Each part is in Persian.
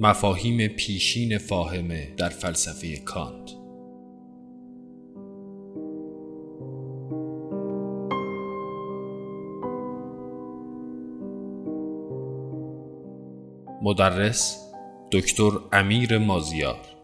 مفاهیم پیشین فاهمه در فلسفه کانت. مدرس دکتر امیر مازیار.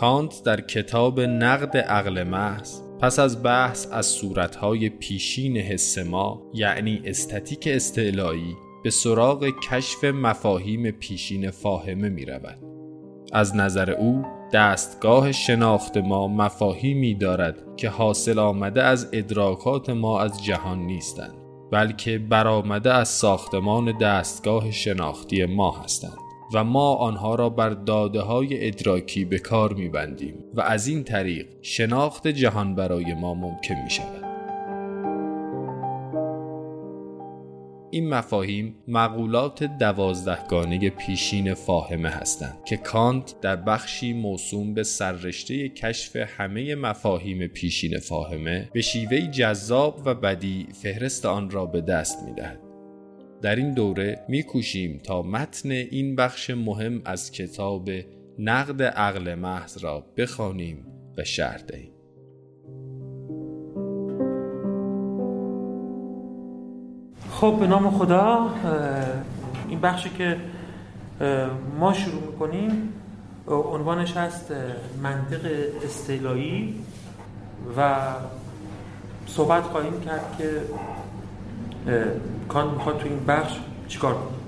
کانت در کتاب نقد عقل محض پس از بحث از صورتهای پیشین حس ما یعنی استاتیک استعلایی به سراغ کشف مفاهیم پیشین فاهمه می رود. از نظر او دستگاه شناخت ما مفاهیمی دارد که حاصل آمده از ادراکات ما از جهان نیستند بلکه برآمده از ساختمان دستگاه شناختی ما هستند و ما آنها را بر داده های ادراکی به کار می بندیم و از این طریق شناخت جهان برای ما ممکن می شود. این مفاهیم مقولات دوازدهگانه پیشین فاهمه هستند که کانت در بخشی موسوم به سررشته کشف همه مفاهیم پیشین فاهمه به شیوهی جذاب و بدی فهرست آن را به دست می دهد. در این دوره میکوشیم تا متن این بخش مهم از کتاب نقد عقل محض را بخوانیم و شرح دهیم. خب به نام خدا این بخشی که ما شروع می‌کنیم عنوانش هست منطق استیلایی و صحبت خواهیم کرد که کان می‌خواد تو این بخش چیکار کنه؟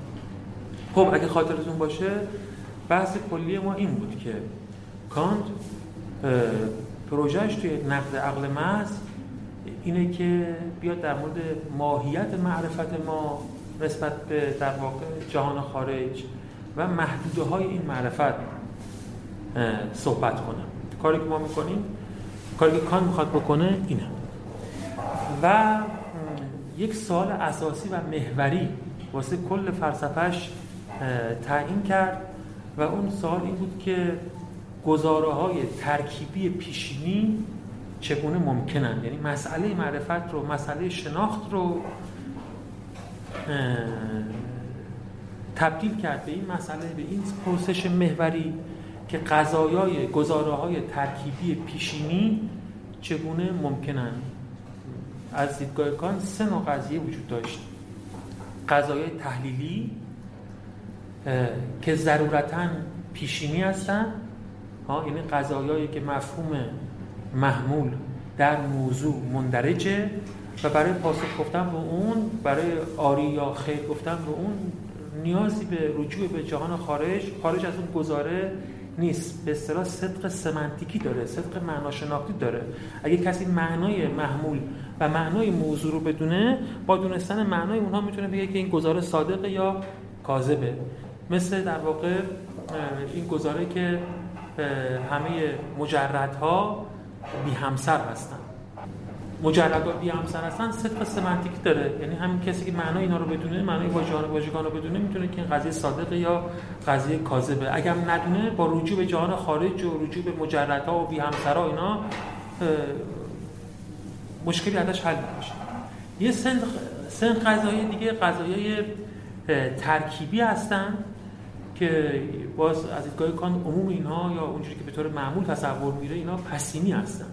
خب اگه خاطرتون باشه بحث کلی ما این بود که کانت پروژهش توی نقد عقل محض اینه که بیاد در مورد ماهیت معرفت ما نسبت به در واقع جهان خارج و محدوده های این معرفت صحبت کنه. کاری که ما می‌کنیم کاری که کان می‌خواد بکنه اینه. و یک سوال اساسی و محوری واسه کل فلسفهش تعیین کرد و اون سوال این بود که گزاره های ترکیبی پیشینی چگونه ممکنن؟ یعنی مسئله معرفت رو مسئله شناخت رو تبدیل کرد به این مسئله به این پرسش محوری که قضایای گزاره های ترکیبی پیشینی چگونه ممکنن؟ از دیدگاه کان سه نوع قضیه وجود داشت. قضایای تحلیلی که ضرورتا پیشینی هستن. ها یعنی قضایایی که مفهوم محمول در موضوع مندرجه و برای پاسخ گفتن به اون برای آری یا خیر گفتن به اون نیازی به رجوع به جهان خارج خارج از اون گزاره نیست. به اصطلاح صدق سمنتیکی داره صدق معناشناختی داره. اگه کسی معنای محمول و معنای موضوع رو بدونه با دونستن معنای اونها می‌تونه بگه که این گزاره صادقه یا کاذبه. مثل در واقع این گزاره که همه مجردها بی همسر هستن. مجرد بی همسر هستن صدق سمنتیکی داره. یعنی همین کسی که معنای اینا رو بدونه معنای واژگان واژگان رو بدونه می‌تونه که این قضیه صادقه یا قضیه کاذبه. اگر ندونه با رجوع به جهان خارج و رجوع به مجردها و بی همسرها اینا مشکلی ازش حل نمیشه. یه سن سن قضایی دیگه قضایای ترکیبی هستن که باز از دیدگاه کان عموم اینها یا اونجوری که به طور معمول تصور میره اینا پسینی هستن.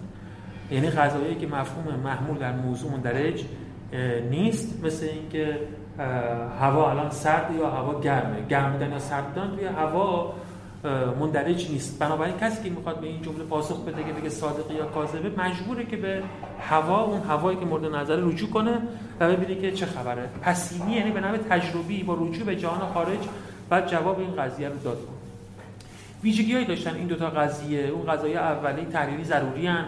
یعنی غذایی که مفهوم محمول در موضوع مندرج نیست مثل اینکه هوا الان سرد یا هوا گرمه. گرم بودن یا سرد بودن توی هوا مندرج نیست. بنابراین کسی که می‌خواد به این جمله پاسخ بده که بگه صادقه یا کاذبه مجبوره که به هوا اون هوایی که مورد نظر رجوع کنه و ببینه که چه خبره. پسینی یعنی به نوع تجربی با رجوع به جهان خارج بعد جواب این قضیه رو داد. ویژگی داشتن این دوتا قضیه. اون قضایه اولی تحریری ضروری هن.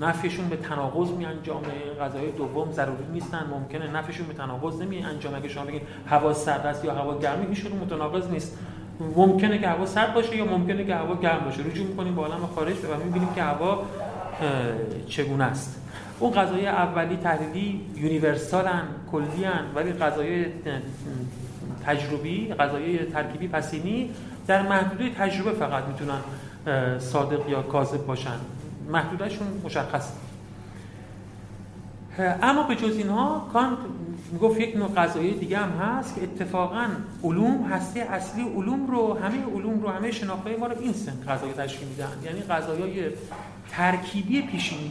نفیشون به تناقض می انجامه قضایای دوم ضروری نیستن. ممکنه نفیشون به تناقض نمی انجامه. اگه شما بگید هوا سرد است یا هوا گرمی هیچ متناقض نیست. ممکنه که هوا سرد باشه یا ممکنه که هوا گرم باشه. رجوع می‌کنیم به عالم خارج و می‌بینیم که هوا چگونه است. اون قضایای اولی تحلیلی یونیورسالن کلیان ولی قضایای تجربی قضایای ترکیبی پسینی در محدوده تجربه فقط می‌تونن صادق یا کاذب باشن. محدودشون مشخص. اما به جز اینها کانت می‌گفت یک نوع قضایی دیگه هم هست که اتفاقا علوم هسته اصلی علوم رو همه علوم رو همه شناخته ما رو این سن قضایی تشکیل میدن. یعنی قضایای ترکیبی پیشینی.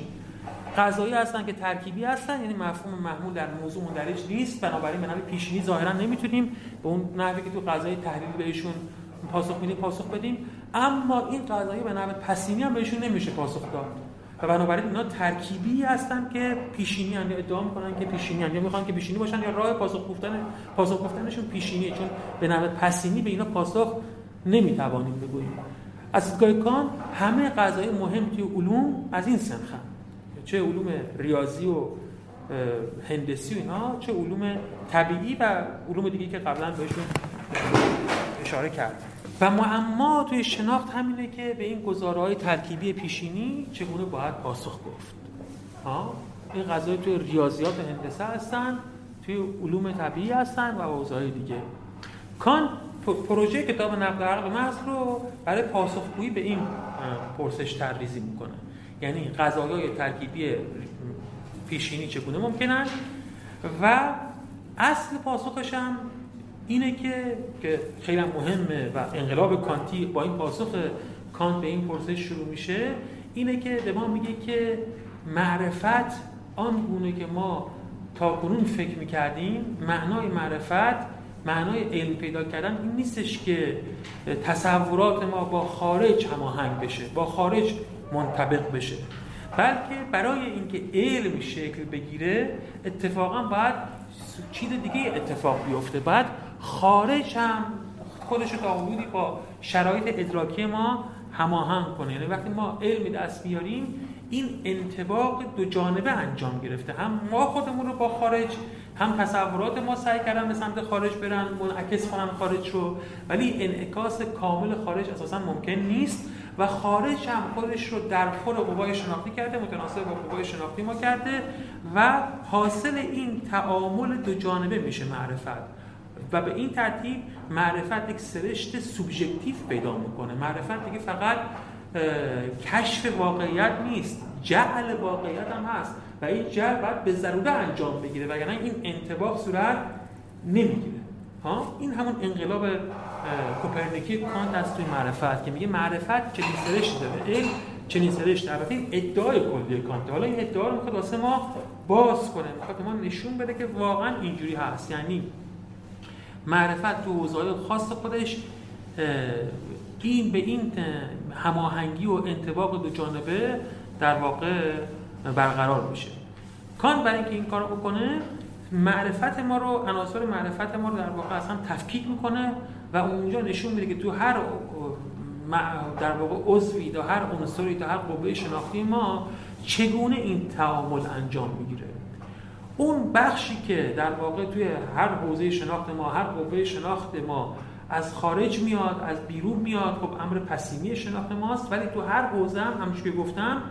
قضایی هستن که ترکیبی هستن یعنی مفهوم محمول در موضوع مندرج نیست. بنابراین به نحو پیشینی ظاهرا نمی‌تونیم به اون نحوی که تو قضایی تحلیلی بهشون پاسخ میدیم پاسخ بدیم. اما این قضایی به نحو پسینی هم بهشون نمیشه پاسخ داد. و بنابراین اینا ترکیبی هستن که پیشینی یا ادعا می‌کنن که پیشینی یا می‌خوان که پیشینی باشن یا راه پاسخ گفتن پاسخ گفتنشون پیشینیه چون به نحو پسینی به اینا پاسخ نمی‌توانیم بگوییم. از دیدگاه کان همه قضایی مهم توی علوم از این سنخن چه علوم ریاضی و هندسی و اینا چه علوم طبیعی و علوم دیگه که قبلا بهشون اشاره کرد و معما توی شناخت همینه که به این گزاره ترکیبی پیشینی چگونه باید پاسخ گفت. ها؟ این قضایی توی ریاضیات و هندسه هستن توی علوم طبیعی هستن و اوضاع دیگه. کان پروژه کتاب نقد عقل محض رو برای پاسخگویی به این پرسش ترریزی می‌کنه. یعنی قضایای ترکیبی پیشینی چگونه ممکنن؟ و اصل پاسخش هم اینه که که خیلی مهمه و انقلاب کانتی با این پاسخ کانت به این پرسش شروع میشه اینه که به ما میگه که معرفت آن گونه که ما تا کنون فکر می‌کردیم معنای معرفت معنای علم پیدا کردن این نیستش که تصورات ما با خارج هماهنگ بشه با خارج منطبق بشه. بلکه برای اینکه علم شکل بگیره اتفاقا باید چیز دیگه اتفاق بیفته. بعد خارج هم خودش رو تا با شرایط ادراکی ما هماهنگ کنه. یعنی وقتی ما علم دست بیاریم این انتباق دو جانبه انجام گرفته. هم ما خودمون رو با خارج هم تصورات ما سعی کردن به سمت خارج برن منعکس کنن خارج رو. ولی انعکاس کامل خارج اساسا ممکن نیست و خارج هم خودش رو در خور قوای شناختی کرده متناسب با قوای شناختی ما کرده و حاصل این تعامل دو جانبه میشه معرفت. و به این ترتیب معرفت یک سرشت سوبژکتیو پیدا می‌کنه. معرفت دیگه فقط کشف واقعیت نیست جعل واقعیت هم هست و این جعل باید به ضروره انجام بگیره وگرنه این انتباق صورت نمی‌گیره. ها؟ این همون انقلاب کوپرنیکی کانت است توی معرفت که میگه معرفت چنین سرشت داره. علم چنین سرشت البته این ادعای کلی کانت. حالا این ادعا رو می‌خواد واسه ما باز کنه. می‌خواد ما نشون بده که واقعا اینجوری هست. یعنی معرفت تو حوزه‌های خاص خودش این به این هماهنگی و انتباق دو جانبه در واقع برقرار میشه. کان برای اینکه این کارو بکنه معرفت ما رو عناصر معرفت ما رو در واقع اصلا تفکیک می‌کنه و اونجا نشون میده که تو هر در واقع عضوی در هر عنصری در هر قوه شناختی ما چگونه این تعامل انجام می‌گیره. اون بخشی که در واقع توی هر حوزه شناخت ما هر قوه شناخت ما از خارج میاد از بیرون میاد خب امر پسیمی شناخت ماست. ولی تو هر حوزه هم همونش که گفتم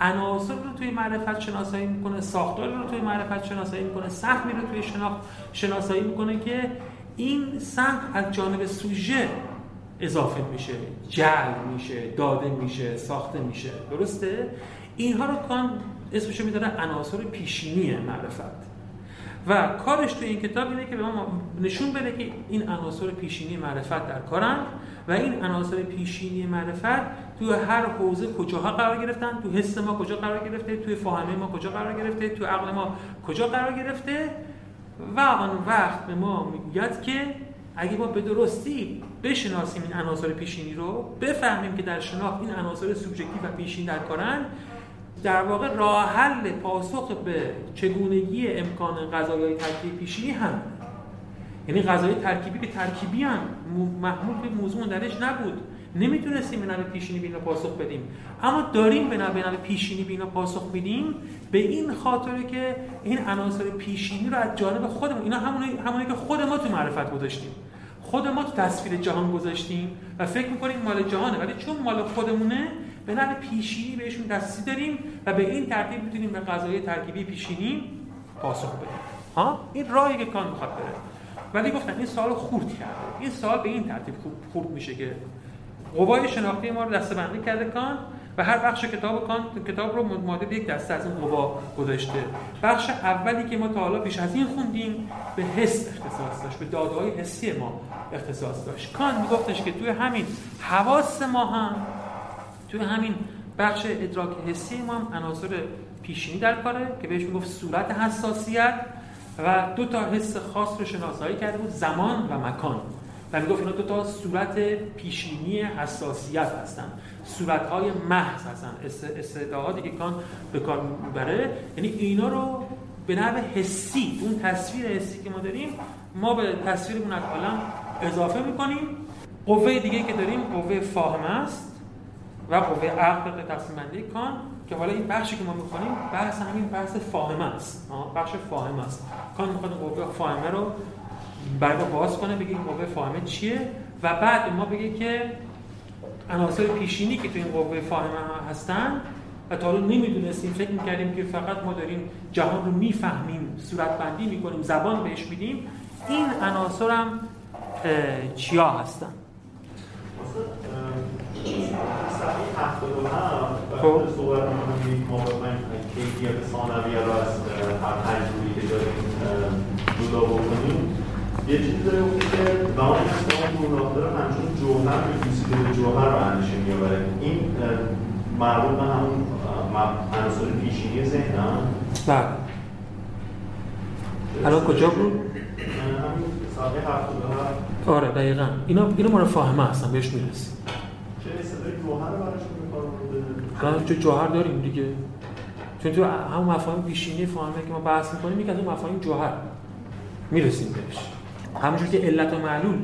عناصر رو توی معرفت شناسایی می‌کنه ساختار رو توی معرفت شناسایی می‌کنه سهمی رو توی شناخت شناسایی می‌کنه که این سهم از جانب سوژه اضافه میشه جل میشه داده میشه ساخته میشه. درسته؟ اینها رو کان اسمشو میداره عناصر پیشینی معرفت. و کارش تو این کتاب اینه که به ما نشون بده که این عناصر پیشینی معرفت در کارن و این عناصر پیشینی معرفت تو هر حوزه کجاها قرار گرفتن تو حس ما کجا قرار گرفته توی فاهمه ما کجا قرار گرفته تو عقل ما کجا قرار گرفته و آن وقت به ما می‌گوید که اگه ما به درستی بشناسیم این عناصر پیشینی رو بفهمیم که در شناخت این عناصر سوبژکتیو و پیشین در کارن در واقع راه حل پاسخ به چگونگی امکان غذای ترکیبی پیشینی هم. یعنی غذای ترکیبی که ترکیبی هم محمول به موضوع درش نبود. نمی‌تونستیم به نوع پیشینی بینا پاسخ بدیم. اما داریم به نوع پیشینی بینا پاسخ بدیم به این خاطره که این عناصر پیشینی رو از جانب خودمون اینا همونی, همونی که خود ما تو معرفت گذاشتیم. خود ما تو تصویر جهان گذاشتیم و فکر می‌کنیم مال جهانه. ولی چون مال خودمونه به نوع پیشینی بهشون دستی داریم و به این ترتیب می‌تونیم به قضایای ترکیبی پیشینی پاسخ بدیم. ها؟ این راهی که کان می‌خواد بره. ولی گفتن این سال خورد کرده. این سال به این ترتیب خورد میشه که قوای شناختی ما رو دسته‌بندی کرده کان و هر بخش کتاب کان کتاب رو مادر یک دسته از این قوا گذاشته. بخش اولی که ما تا حالا پیش از این خوندیم به حس اختصاص داشت به داده‌های حسی ما اختصاص داشت. کان میگفتش که توی همین حواس ما هم توی همین بخش ادراک حسی ما هم عناصر پیشینی در کاره که بهش می‌گفت صورت حساسیت و دو تا حس خاص رو شناسایی کرده بود زمان و مکان. و می‌گفت اینا دو تا صورت پیشینی حساسیت هستن. صورت های محض هستن. استعدادی که کان به کار می‌بره. یعنی اینا رو به نحو حسی اون تصویر حسی که ما داریم ما به تصویرمون از اضافه می‌کنیم. قوه دیگه که داریم قوه فاهمه است. و قوه عقل تقسیم بندی کان که حالا این بخشی که ما می‌خونیم بحث همین بحث فاهمه است. بخش فاهمه است. کان می‌خواد قوه فاهمه رو برای باز کنه بگه این قوه فاهمه چیه؟ و بعد ما بگه که عناصر پیشینی که تو این قوه فاهمه هستن و تا حالا نمی‌دونستیم فکر می‌کردیم که فقط ما داریم جهان رو می‌فهمیم صورت بندی می‌کنیم زبان بهش میدیم این عناصر هم چیا هستن؟ خب صحبت می‌کنیم ما کیفیت ثانویه رو از هر که داریم جدا بکنیم یه چیزی داره که زمانی که گناه داره همچون جوهر میپوسیده به جوهر رو اندیشه میابره این مربوط به همون عناصر پیشینی ذهن هم بله الان کجا بود؟ همین آره دقیقا. اینا اینو ما رو فاهمه هستن بهش می‌رسیم چه صدای جوهر رو براشون می‌کنم چه جوهر داریم دیگه. چون تو همون مفاهیم پیشینی فاهمه که ما بحث می‌کنیم یک از اون مفاهیم جوهر. می‌رسیم بهش. همونجور که علت و معلول.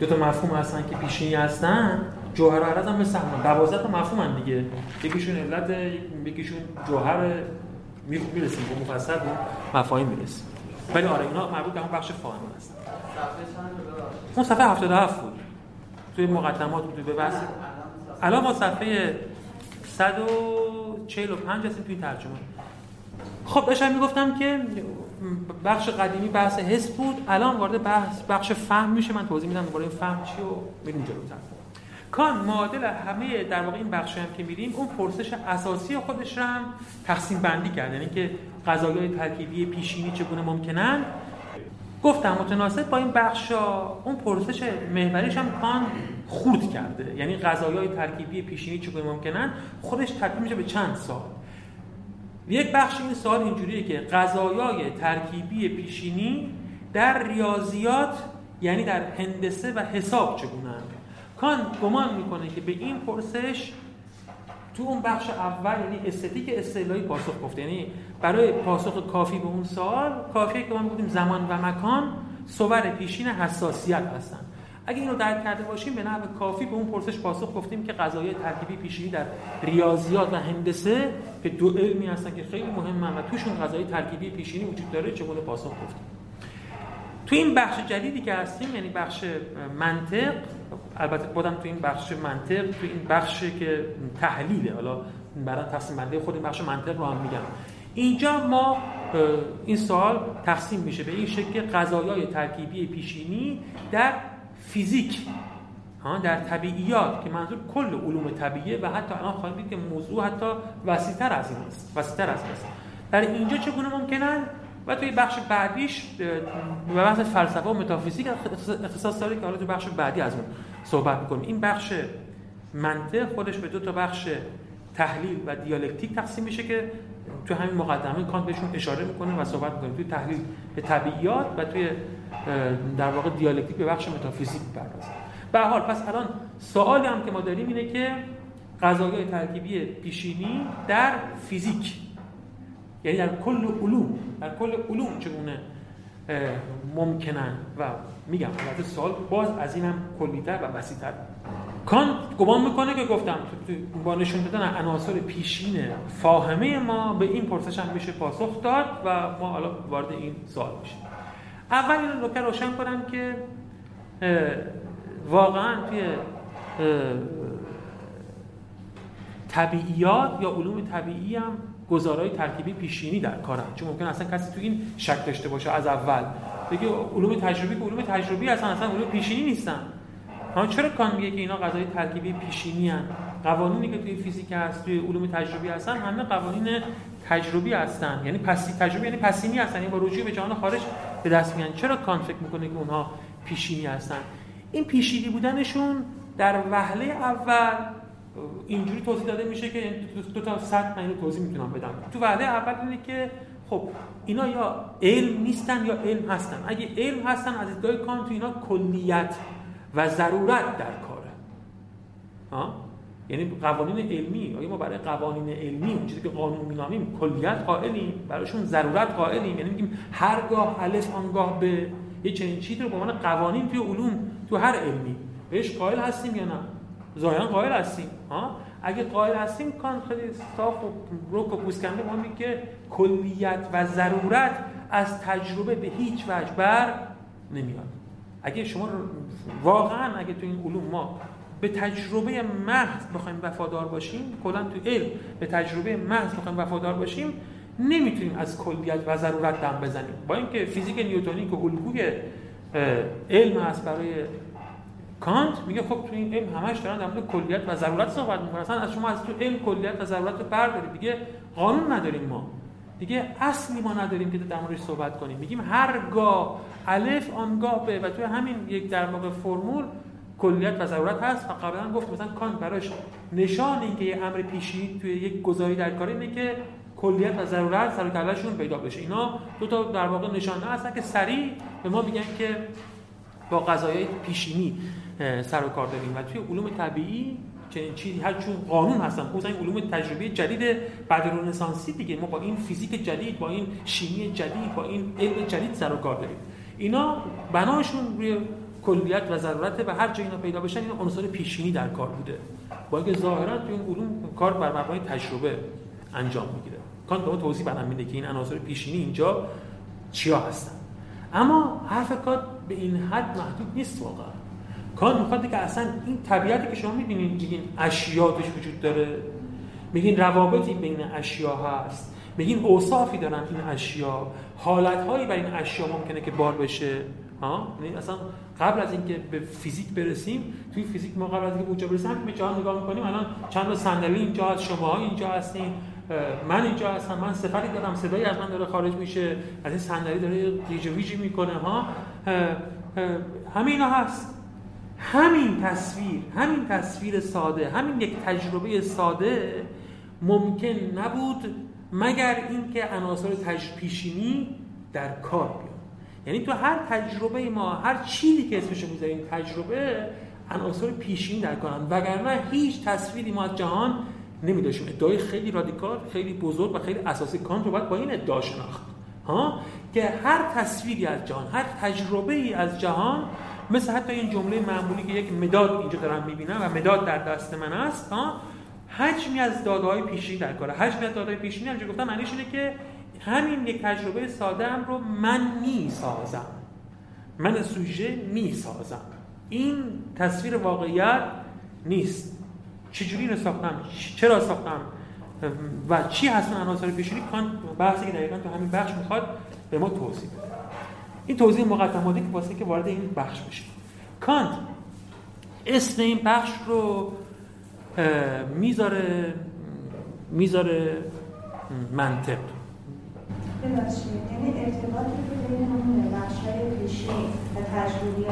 دو تا مفهوم هستن که پیشینی هستن جوهر و عرض هم مثل همون. دوازده تا مفهوم هم دیگه. یکیشون علت یکیشون جوهر. می‌رسیم به مفصل به مفاهیم می‌رسیم. ولی آره اینا مربوط به اون بخش فاهمه هست اون صفحه 77 بود. توی مقدمات بود به بحث. الان ما صفحه 145 هستیم توی ترجمه. خب داشتم می‌گفتم که بخش قدیمی بحث حس بود. الان وارد بحث بخش فهم میشه. من توضیح میدم دوباره فهم چی و میریم جلوتر کان معادل همه در واقع این بخش هم که میریم اون پرسش اساسی خودش رو هم تقسیم بندی کرد. یعنی که قضایای ترکیبی پیشینی چگونه ممکنن؟ گفتم متناسب با این بخش اون پرسش محوریش هم کان خورد کرده. یعنی قضایای ترکیبی پیشینی چگونه ممکنن؟ خودش تبدیل میشه به چند سال. یک بخش این سوال اینجوریه که قضایای ترکیبی پیشینی در ریاضیات یعنی در هندسه و حساب چگونه کان گمان می‌کنه که به این پرسش تو اون بخش اول یعنی استتیک اصطلاحی پاسخ گفته یعنی برای پاسخ کافی به اون سوال کافیه که ما بودیم زمان و مکان صور پیشین حساسیت هستن. اگه اینو درک کرده باشیم به نحو کافی به اون پرسش پاسخ گفتیم که قضایای ترکیبی پیشینی در ریاضیات و هندسه که دو علمی هستن که خیلی مهمن و توشون قضایای ترکیبی پیشینی وجود داره چگونه پاسخ گفتیم؟ تو این بخش جدیدی که هستیم یعنی بخش منطق البته بودم تو این بخش منطق تو این بخش که تحلیله حالا برای تقسیم بندی خود این بخش منطق رو هم میگم. اینجا ما این سوال تقسیم میشه به این شکل قضایای ترکیبی پیشینی در فیزیک در طبیعیات که منظور کل علوم طبیعیه و حتی الان خواهیم که موضوع حتی وسیعتر از این است وسیعتر از این است. در اینجا چگونه ممکنن؟ و توی بخش بعدیش به بحث فلسفه و متافیزیک اختصاص داره که حالا تو بخش بعدی از اون صحبت می‌کنیم. این بخش منطق خودش به دو تا بخش تحلیل و دیالکتیک تقسیم میشه که تو همین مقدمه کانت بهشون اشاره می‌کنه و صحبت می‌کنه. توی تحلیل به طبیعیات و توی در واقع دیالکتیک به بخش متافیزیک بپردازه به حال پس الان سوالی هم که ما داریم اینه که قضایای ترکیبی پیشینی در فیزیک یعنی در کل علوم در کل علوم چگونه ممکنن و میگم البته سوال باز از اینم کلیتر و وسیعتر. کان گمان می‌کنه که گفتم با نشون دادن عناصر پیشین فاهمه ما به این پرسش هم میشه پاسخ داد و ما حالا وارد این سوال میشیم. اول این نکته روشن کنم که واقعا توی طبیعیات یا علوم طبیعی هم گزارای ترکیبی پیشینی در کارن چون ممکن اصلا کسی تو این شک داشته باشه از اول. بگه علوم تجربی که علوم تجربی اصلا اصلا علوم پیشینی نیستن. ها چرا کان میگه که اینا قضای ترکیبی پیشینی هن؟ قوانینی که توی فیزیک هست توی علوم تجربی هستن همه قوانین تجربی هستن. یعنی پسی تجربی یعنی پسینی هستن. یعنی با رجوع به جهان خارج به دست میان. چرا کان فکر می‌کنه که اونها پیشینی هستن؟ این پیشینی بودنشون در وهله اول اینجوری توضیح داده میشه که دو تا سطح من توضیح می‌تونم بدم. تو وهله اول اینه که خب اینا یا علم نیستن یا علم هستن. اگه علم هستن از دیدگاه کانت تو اینا کلیت و ضرورت در کاره. ها؟ یعنی قوانین علمی آیا ما برای قوانین علمی اون چیزی که قانون مینامیم کلیت قائلیم؟ برایشون ضرورت قائلیم. یعنی میگیم هرگاه الف آنگاه به یه چنین چیزی رو به عنوان قوانین توی علوم تو هر علمی بهش قائل هستیم یا نه؟ ظاهرا قائل هستیم ها؟ اگه قائل هستیم کان خیلی صاف و روک و پوسکنده ما که کلیت و ضرورت از تجربه به هیچ وجه بر نمیاد. اگه شما واقعا اگه تو این علوم ما به تجربه محض بخوایم وفادار باشیم کلا تو علم به تجربه محض بخوایم وفادار باشیم نمی‌تونیم از کلیت و ضرورت دم بزنیم. با اینکه فیزیک نیوتونی که الگوی علم هست برای کانت میگه خب تو این علم همش دارن در مورد کلیت و ضرورت صحبت می‌کنن. اصلا از شما از تو علم کلیت و ضرورت رو بردارید. دیگه قانون نداریم ما. دیگه اصلی ما نداریم که در موردش صحبت کنیم. میگیم هرگاه الف آنگاه به. و توی همین یک در واقع فرمول کلیت و ضرورت هست. و قبلا گفت مثلا کانت براش نشان اینکه یه امر پیشی توی یک گذاری در کار اینه که کلیت و ضرورت سر پیدا بشه. اینا دو تا در واقع نشانه هستن که سریع به ما میگن که با قضایای پیشینی سر و کار داریم. و توی علوم طبیعی چنین چیزی هر چون قانون هستن خصوصا این علوم تجربی جدید بعد رنسانسی دیگه. ما با این فیزیک جدید با این شیمی جدید با این علم جدید سر و کار داریم. اینا بناشون روی کلیت و ضرورت و هر جا اینا پیدا بشن این عنصر پیشینی در کار بوده. با اینکه ظاهرا توی این علوم کار بر مبنای تجربه انجام می‌گیره. کانت به توضیح بدم میده که این عناصر پیشینی اینجا چیا هستن. اما حرف کات به این حد محدود نیست واقعا. کان می‌خواد که اصلا این طبیعتی که شما می‌بینید میگین اشیا توش وجود داره. میگین روابطی بین اشیا هست. میگین اوصافی دارن این اشیا. حالتهایی برای این اشیا ممکنه که بار بشه. ها؟ یعنی اصلا قبل از اینکه به فیزیک برسیم توی فیزیک ما قبل از اینکه اونجا برسیم به جهان نگاه می‌کنیم. الان چند تا صندلی اینجا هست شما اینجا هستین من اینجا هستم من سفری دارم صدایی از من داره خارج میشه از این صندلی داره ویجی می‌کنه. ها؟ همین هست. همین تصویر همین تصویر ساده همین یک تجربه ساده ممکن نبود مگر اینکه عناصر پیشینی در کار بیاد یعنی تو هر تجربه ما هر چیزی که اسمش می‌ذاریم تجربه عناصر پیشینی در کارن وگرنه هیچ تصویری ما از جهان نمیداشیم ادعای خیلی رادیکال خیلی بزرگ و خیلی اساسی کانت رو باید با این ادعا شناخت. ها که هر تصویری از جهان هر تجربه ای از جهان مثل حتی این جمله معمولی که یک مداد اینجا دارم می‌بینم و مداد در دست من است ها حجمی از داده های پیشینی در کاره. حجمی از داده های پیشینی همونجا گفتم معنیش اینه که همین یک تجربه ساده هم رو من می‌سازم. من سوژه می‌سازم. این تصویر واقعیت نیست. چجوری اینو ساختم؟ چرا ساختم؟ و چی هستن عناصر پیشینی؟ کان بحثی که دقیقا تو همین بخش می‌خواد به ما توضیح بده. این توضیح مقدماتی که واسه که وارد این بخش بشیم کانت اسم این بخش رو می‌ذاره می‌ذاره منطق. یعنی ارتباطی که بین اون بخش های پیشی و تجربی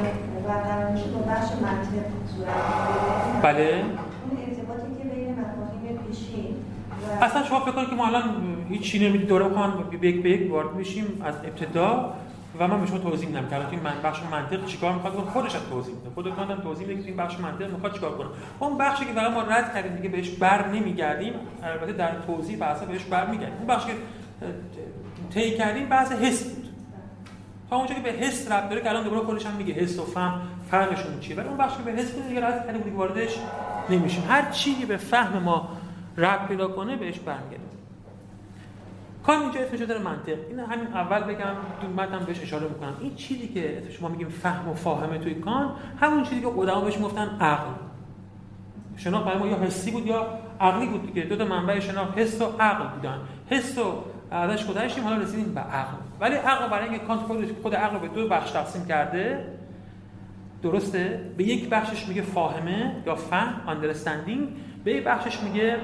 و قرار با بخش منطق صورت بله. اصلا شما فکر کنید که ما الان هیچ نمی‌دید دوره بخوام به یک به یک وارد بشیم از ابتدا و من به شما توضیح میدم. که این من بخش منطق چیکار می‌خواد؟ کنه خودش توضیح میده. خود کانت توضیح میده که این بخش منطق می‌خواد چیکار کنه. اون بخشی که فقط ما رد کردیم دیگه بهش بر نمیگردیم البته در توضیح بحث بهش بر میگردیم. اون بخشی که طی کردیم بحث حس بود. تا اونجا که به حس ربط داره که الان دوباره خودش هم میگه حس و فهم فرقشون چیه. ولی اون بخشی که به حس بود دیگه رد کردیم واردش نمیشیم. هر چیزی به فهم ما رب پیدا کنه بهش برمیگرده. کار اینجا اسمش داره منطق. این همین اول بگم تو هم بهش اشاره می‌کنم این چیزی که شما میگیم فهم و فاهمه توی کان همون چیزی که قدما بهش گفتن عقل. شناخت برای ما یا حسی بود یا عقلی بود دیگه. دو تا منبع شناخت حس و عقل بودن. حس و ازش گذشتیم حالا رسیدیم به عقل. ولی عقل برای اینکه کانت خودش خود عقل به دو بخش تقسیم کرده درسته؟ به یک بخشش میگه فاهمه یا فهم understanding. به یک بخشش میگه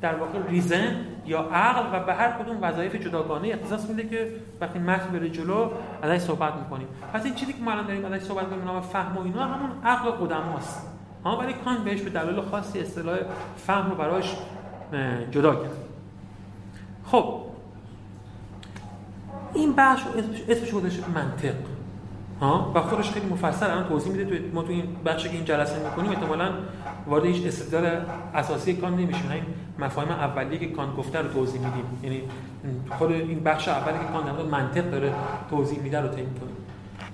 در واقع ریزن یا عقل و به هر کدوم وظایف جداگانه اختصاص میده که وقتی متن بره جلو ازش صحبت می‌کنیم. پس این چیزی که ما الان داریم ازش صحبت می‌کنیم نام فهم و اینا همون عقل قدماست. ها ولی کان بهش به دلایل خاصی اصطلاح فهم رو براش جدا کرد. خب. این بخش اسمش گذاشته منطق. ها و خودش خیلی مفصل الان توضیح میده. ما تو این بخشی که این جلسه می‌کنیم احتمالاً وارد هیچ استدلال اساسی کان نمیشیم. این مفاهیم اولیه که کان گفته رو توضیح میدیم. یعنی خود این بخش اولی که کان در منطق داره توضیح میده رو طی کنیم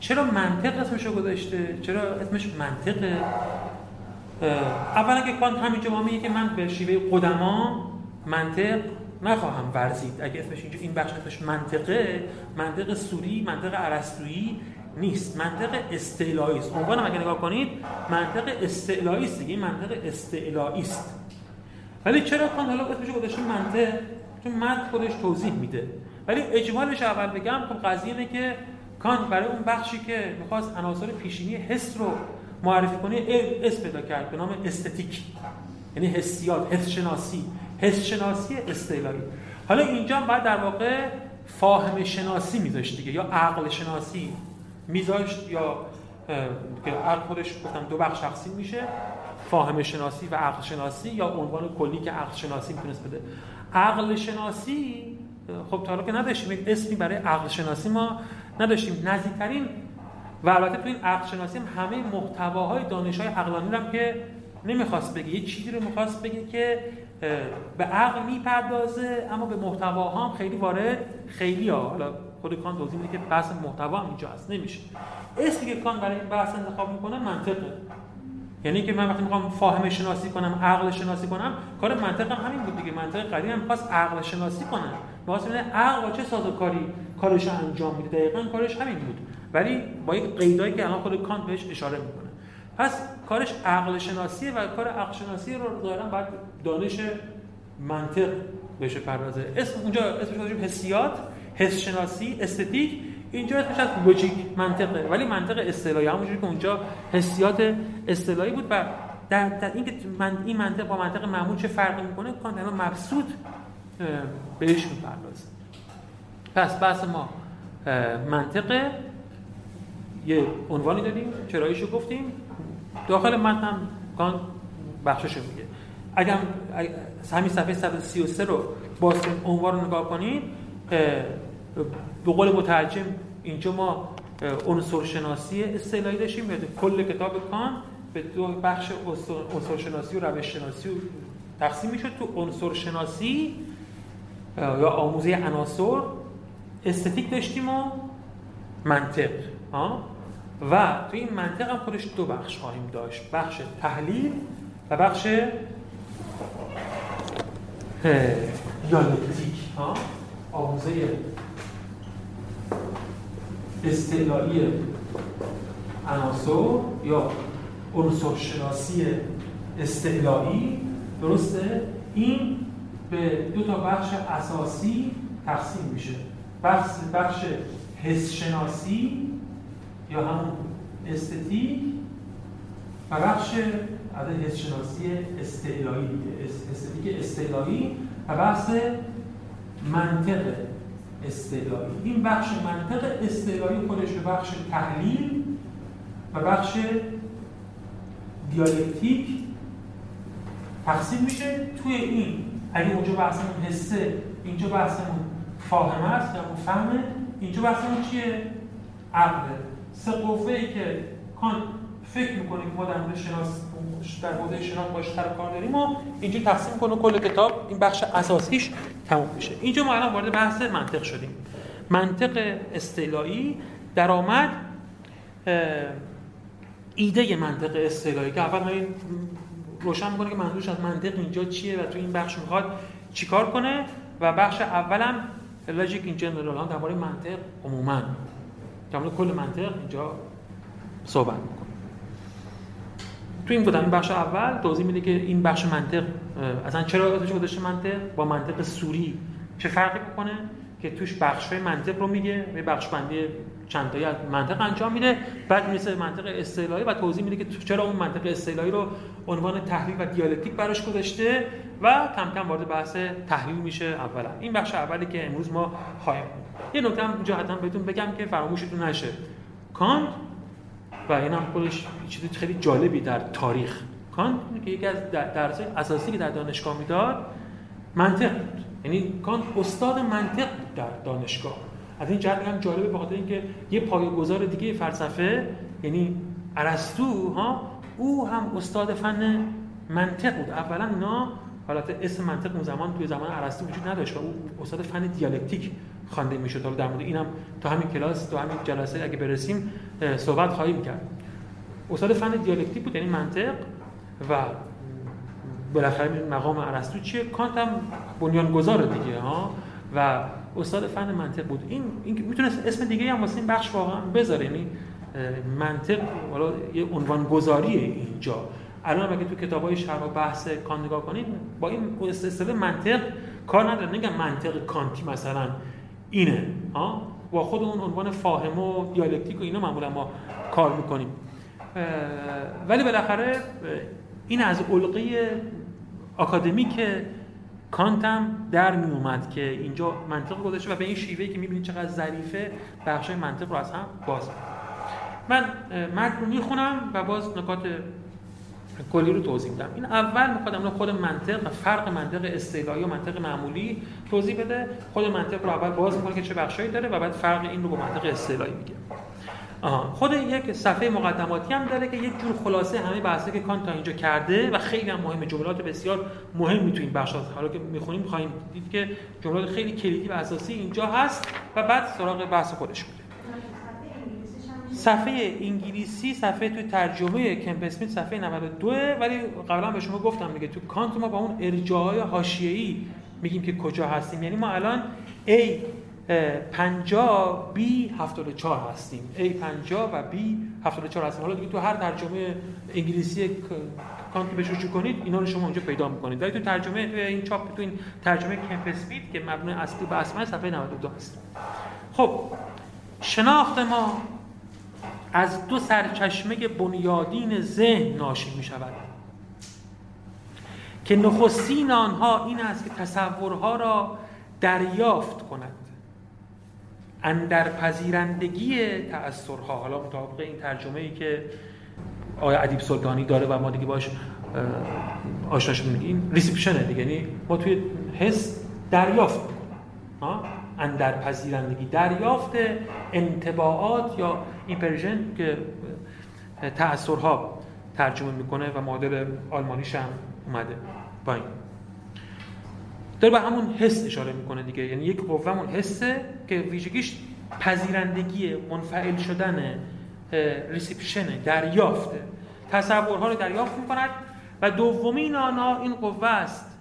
چرا منطق اسمش رو گذاشته؟ چرا اسمش منطقه اولا که کانت همینجا ما میگه که من به شیوه قدما منطق نخواهم ورزید. اگه اسمش اینجا این بخش اسمش منطقه منطق سوری منطق ارسطویی نیست. منطق استعلایی است. عنوان اگه نگاه کنید منطق استعلایی است دیگه. منطق استعلایی است. ولی چرا کانت حالا اسمش گذاشته منطق چون من خودش توضیح میده. ولی اجمالش اول بگم خب قضیه اینه که کانت برای اون بخشی که می‌خواست عناصر پیشینی حس رو معرفی کنی اسم پیدا کرد به نام استتیک. یعنی حسیات حس شناسی حس شناسی استعلایی حالا اینجا باید در واقع فاهم شناسی میذاشت دیگه یا عقل شناسی میذاشت یا که عقل خودش گفتم دو بخش تقسیم میشه. فاهم شناسی و عقل شناسی یا عنوان کلی که عقل شناسی می‌تونست بده. عقل شناسی خب تا که نداشتیم اسمی برای عقل شناسی ما نداشتیم. نزدیکترین و البته تو این عقل شناسی هم همه محتواهای دانش‌های عقلانی هم که نمی‌خواست بگه. یه چیزی رو می‌خواست بگه که به عقل می‌پردازه اما به محتواها هم خیلی وارد خیلی ها. حالا خود کان توضیح میده که بحث محتوا هم اینجا هست نمیشه. اسمی که کان برای این بحث انتخاب می‌کنه منطقه. یعنی که من وقتی می‌خوام فاهم شناسی کنم عقل شناسی کنم کار منطق هم همین بود دیگه. منطق قدیم هم عقل شناسی کنه. واسه عقل با چه سازوکاری کارش انجام میده. دقیقاً کارش همین بود. ولی با یک قیدایی که الان خود کانت بهش اشاره می‌کنه. پس کارش عقل شناسیه و کار عقل شناسی رو ظاهرا باید دانش منطق بشه پردازه اسم اونجا اسمش گذاشتیم حسیات حس شناسی استتیک. اینجا اسمش از لوجیک منطقه ولی منطق اصطلاحی همونجوری که اونجا حسیات اصطلاحی بود و در, در این که من این منطق با منطق معمول چه فرقی می‌کنه کانت الان مبسوط بهش می‌پردازه. پس بحث ما منطقه یه عنوانی دادیم چراییشو گفتیم. داخل من هم کان بخششو میگه. اگر همین صفحه 133 رو باز عنوان رو نگاه کنید به قول مترجم اینجا ما عنصر شناسی اصطلاحی داشتیم. کل کتاب کان به دو بخش عنصر شناسی و روش شناسی تقسیم می‌شد. تو عنصر شناسی یا آموزه عناصر استتیک داشتیم و منطق و تو این منطق هم خودش دو بخش خواهیم داشت. بخش تحلیل و بخش دیالکتیک آموزه استعلایی عناصر یا عنصر شناسی استعلایی درسته؟ این به دو تا بخش اساسی تقسیم میشه. بخش بخش حس شناسی یا همون استتیک و بخش از حس شناسی استعلایی استتیک استعلایی و بحث منطق استعلایی این بخش منطق استعلایی خودش به بخش تحلیل و بخش دیالکتیک تقسیم میشه. توی این اگه اونجا بحثمون حسه اینجا بحثمون فاهمه است یا فهمه اینجا بحثمون چیه؟ عقله سه قوه ای که کان فکر می‌کنه که ما در مورد شناس در حوزه شناس باش کار داریم و اینجا تقسیم کنه کل کتاب. این بخش اساسیش تموم میشه. اینجا ما الان وارد بحث منطق شدیم. منطق استعلایی درآمد ایده منطق استعلایی که اول این روشن می‌کنه که منظورش از منطق اینجا چیه و تو این بخش می‌خواد چیکار کنه و بخش اولم لاجیک این جنرال درباره منطق عموما. در کل منطق اینجا صحبت می‌کنه تو این این بخش اول توضیح میده که این بخش منطق اصلا چرا ازش گذاشته منطق؟ با منطق سوری چه فرقی می‌کنه؟ که توش بخش منطق رو میگه به بخش بندی چند تایی از منطق انجام میده. بعد می‌رسه منطق استعلایی و توضیح میده که چرا اون منطق استعلایی رو عنوان تحلیل و دیالکتیک براش گذاشته و کم کم وارد بحث تحلیل میشه اولا. این بخش اولی که امروز ما خواهیم یه نکته هم اینجا حتما بهتون بگم که فراموشتون نشه. کانت و این هم خودش چیزی خیلی جالبی در تاریخ. کانت که یکی از درس اساسی که در دانشگاه می‌داد منطق بود. یعنی کانت استاد منطق بود در دانشگاه. از این جهت هم جالبه به خاطر اینکه یه پایه‌گذار دیگه فلسفه یعنی ارسطو ها او هم استاد فن منطق بود. اولا اینا حالت اسم منطق اون زمان توی زمان ارسطو وجود نداشت و او استاد فن دیالکتیک خوانده می‌شد. حالا در مورد اینم تو همین کلاس تو همین جلسه اگه برسیم صحبت خواهیم کرد. استاد فن دیالکتیک بود یعنی منطق و بالاخره مقام ارسطو چیه؟ کانت هم بنیانگذار دیگه ها؟ و استاد فن منطق بود. این, این می‌تونست اسم دیگه هم واسه این بخش واقعا بذاره. یعنی منطق حالا یه عنوان گذاریه اینجا. الان اگه تو کتابای شرح و بحث کانت نگاه کنید با این اصطلاح منطق کار نداره. نگم منطق کانتی مثلا اینه ها؟ با خود اون عنوان فاهم و دیالکتیک و اینا معمولا ما کار می‌کنیم. ولی بالاخره این از علقه آکادمیک کانت هم در می اومد که اینجا منطق گذاشته و به این شیوهی که می‌بینید چقدر ظریفه بخش منطق رو از هم باز من متن رو می‌خونم و باز نکات کلی رو توضیح میدم. این اول می‌خواد خود منطق و فرق منطق استعلایی و منطق معمولی توضیح بده. خود منطق رو اول باز می‌کنه که چه بخشایی داره و بعد فرق این رو با منطق استعلایی میگه. خود یک صفحه مقدماتی هم داره که یک جور خلاصه همه بحثی که کانت تا اینجا کرده و خیلی هم مهم جملات بسیار مهمی تو این بخش هست. حالا که می‌خونیم خواهیم دید که جملات خیلی کلیدی و اساسی اینجا هست و بعد سراغ بحث خودش بوده صفحه انگلیسی صفحه تو ترجمه کمپ اسمیت صفحه 92 ولی قبلا به شما گفتم دیگه تو کانت ما با اون ارجاهای حاشیه‌ای میگیم که کجا هستیم. یعنی ما الان A 50 B 74 هستیم. A 50 و B 74 هستیم. حالا دیگه تو هر ترجمه انگلیسی کانت بهش رجوع کنید اینا رو شما اونجا پیدا می‌کنید. ولی تو ترجمه تو این چاپ تو این ترجمه کمپ اسمیت که مبنی اصلی به اسمای صفحه 92 هست. خب شناخت ما از دو سرچشمه بنیادین ذهن ناشی می شود که نخستین آنها این است که تصورها را دریافت کند. اندر پذیرندگی تأثرها. حالا مطابق این ترجمه ای که آقای ادیب سلطانی داره و ما دیگه باش آشناش میگیم reception ه دیگه یعنی ما توی حس دریافت می‌کنیم. اندر پذیرندگی دریافت انتباعات یا impression که تأثرها ترجمه می‌کنه و مدل آلمانیش هم اومده با این داره به همون حس اشاره می‌کنه دیگه. یعنی یک قوه همون حسه که ویژگیش پذیرندگی منفعل شدن ریسیپشن دریافته تصورها رو دریافت می‌کند و دومین آنها این قوه است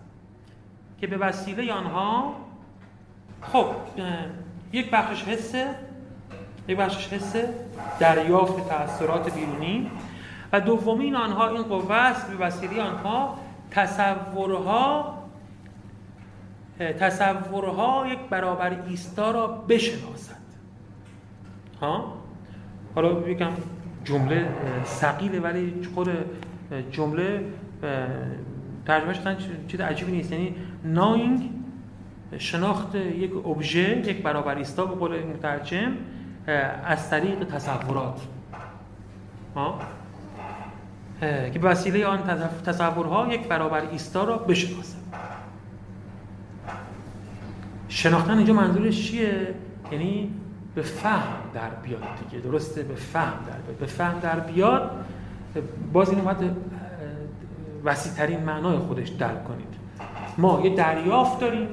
که به وسیله آنها خب یک بخشش حسه یک بخشش حسه دریافت تاثیرات بیرونی. و دومین آنها این قوه است به وسیله آنها تصورها تصورها یک برابر ایستا را بشناسد ها؟ حالا یکم جمله سقیله ولی خود جمله ترجمهش چیز عجیبی نیست. یعنی knowing شناخت یک ابژه یک برابر ایستا به قول مترجم از طریق تصورات. ها؟ که وسیله آن تصورها یک برابر ایستا را بشناسد شناختن اینجا منظورش چیه؟ یعنی به فهم در بیاد دیگه. درسته؟ به فهم در بیاد. به فهم در بیاد باز این اومد وسیع ترین معنای خودش درک کنید. ما یه دریافت داریم.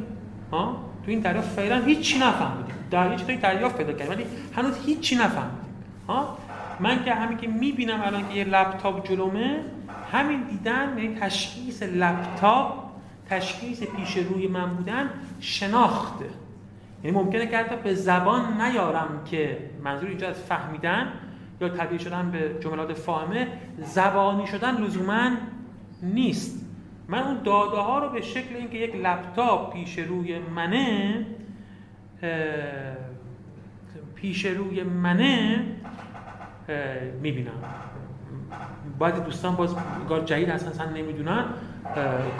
ها؟ تو این دریافت فعلا هیچی نفهمیدیم. در چیزی دریافت پیدا کردیم. ولی هنوز هیچی نفهمیدیم. ها؟ من که همین که می‌بینم الان که یه لپتاپ جلومه همین دیدن یعنی تشخیص لپتاپ تشخیص پیش روی من بودن شناخته. یعنی ممکنه که حتی به زبان نیارم که منظور اینجا از فهمیدن یا تبدیل شدن به جملات فاهمه زبانی شدن لزوما نیست. من اون داده ها رو به شکل اینکه یک لپتاپ پیش روی منه پیش روی منه می‌بینم. باید دوستان باز گار جدید هستن نمی‌دونن.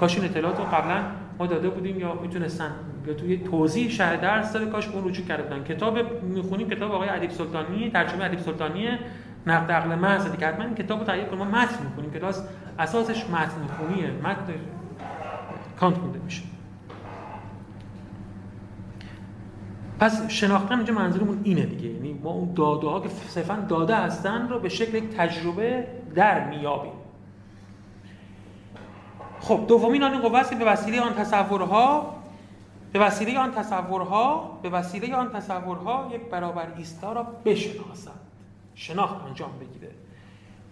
کاش این اطلاعات رو قبلا ما داده بودیم یا می‌تونستن. یا توی توضیح شهر درس داره کاش اون رجوع کرده بودن. کتاب می‌خونیم کتاب آقای ادیب سلطانی ترجمه ادیب سلطانی نقد عقل محض دیگه. حتما این کتاب تهیه کنیم. ما متن می‌خونیم. که اساسش متن خونیه متن کانت خونده میشه. پس شناختن اینجا منظورمون اینه دیگه. یعنی ما اون داده ها که صرفا داده هستن رو به شکل یک تجربه در میابیم خب دومین آن قوه است که به وسیله آن تصورها به وسیله آن تصورها به وسیله آن تصورها یک برابر ایستا را بشناسد شناخت انجام بگیره.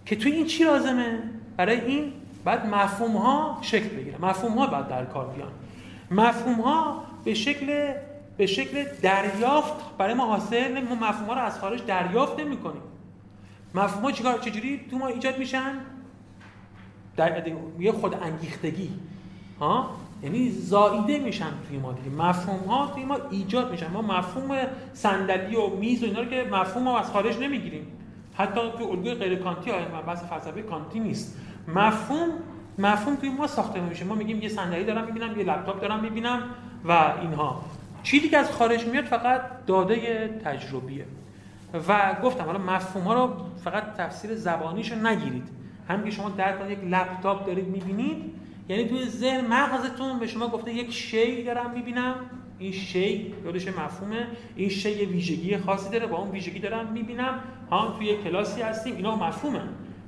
که توی این چی لازمه؟ برای این بعد مفهوم ها شکل بگیره مفهوم ها باید در کار بیان. مفهوم ها به شکل به شکل دریافت. برای ما حاصل ما مفهوم ها رو از خارج دریافت نمی کنیم. مفهوم ها چیکار چجوری تو ما ایجاد میشن؟ در یه خود انگیختگی. ها؟ یعنی زاییده میشن توی ما دیگه. مفهوم ها توی ما ایجاد میشن. ما مفهوم صندلی و میز و اینا رو که مفهوم ها از خارج نمی‌گیریم. حتی توی الگوی غیر کانتی های بحث فلسفه کانتی نیست. مفهوم مفهوم توی ما ساخته نمیشه. ما میگیم یه صندلی دارم می‌بینم یه لپتاپ دارم می‌بینم و اینها. چیزی که از خارج میاد فقط داده تجربیه. و گفتم حالا مفهوم ها رو فقط تفسیر زبانیشو نگیرید. هم که شما در یک لپتاپ دارید می‌بینید یعنی توی ذهن مغزتون به شما گفته یک شی دارم می‌بینم. این شی یادش مفهومه این شی ویژگی خاصی داره با اون ویژگی دارم می‌بینم ها توی کلاسی هستیم اینا مفهومه.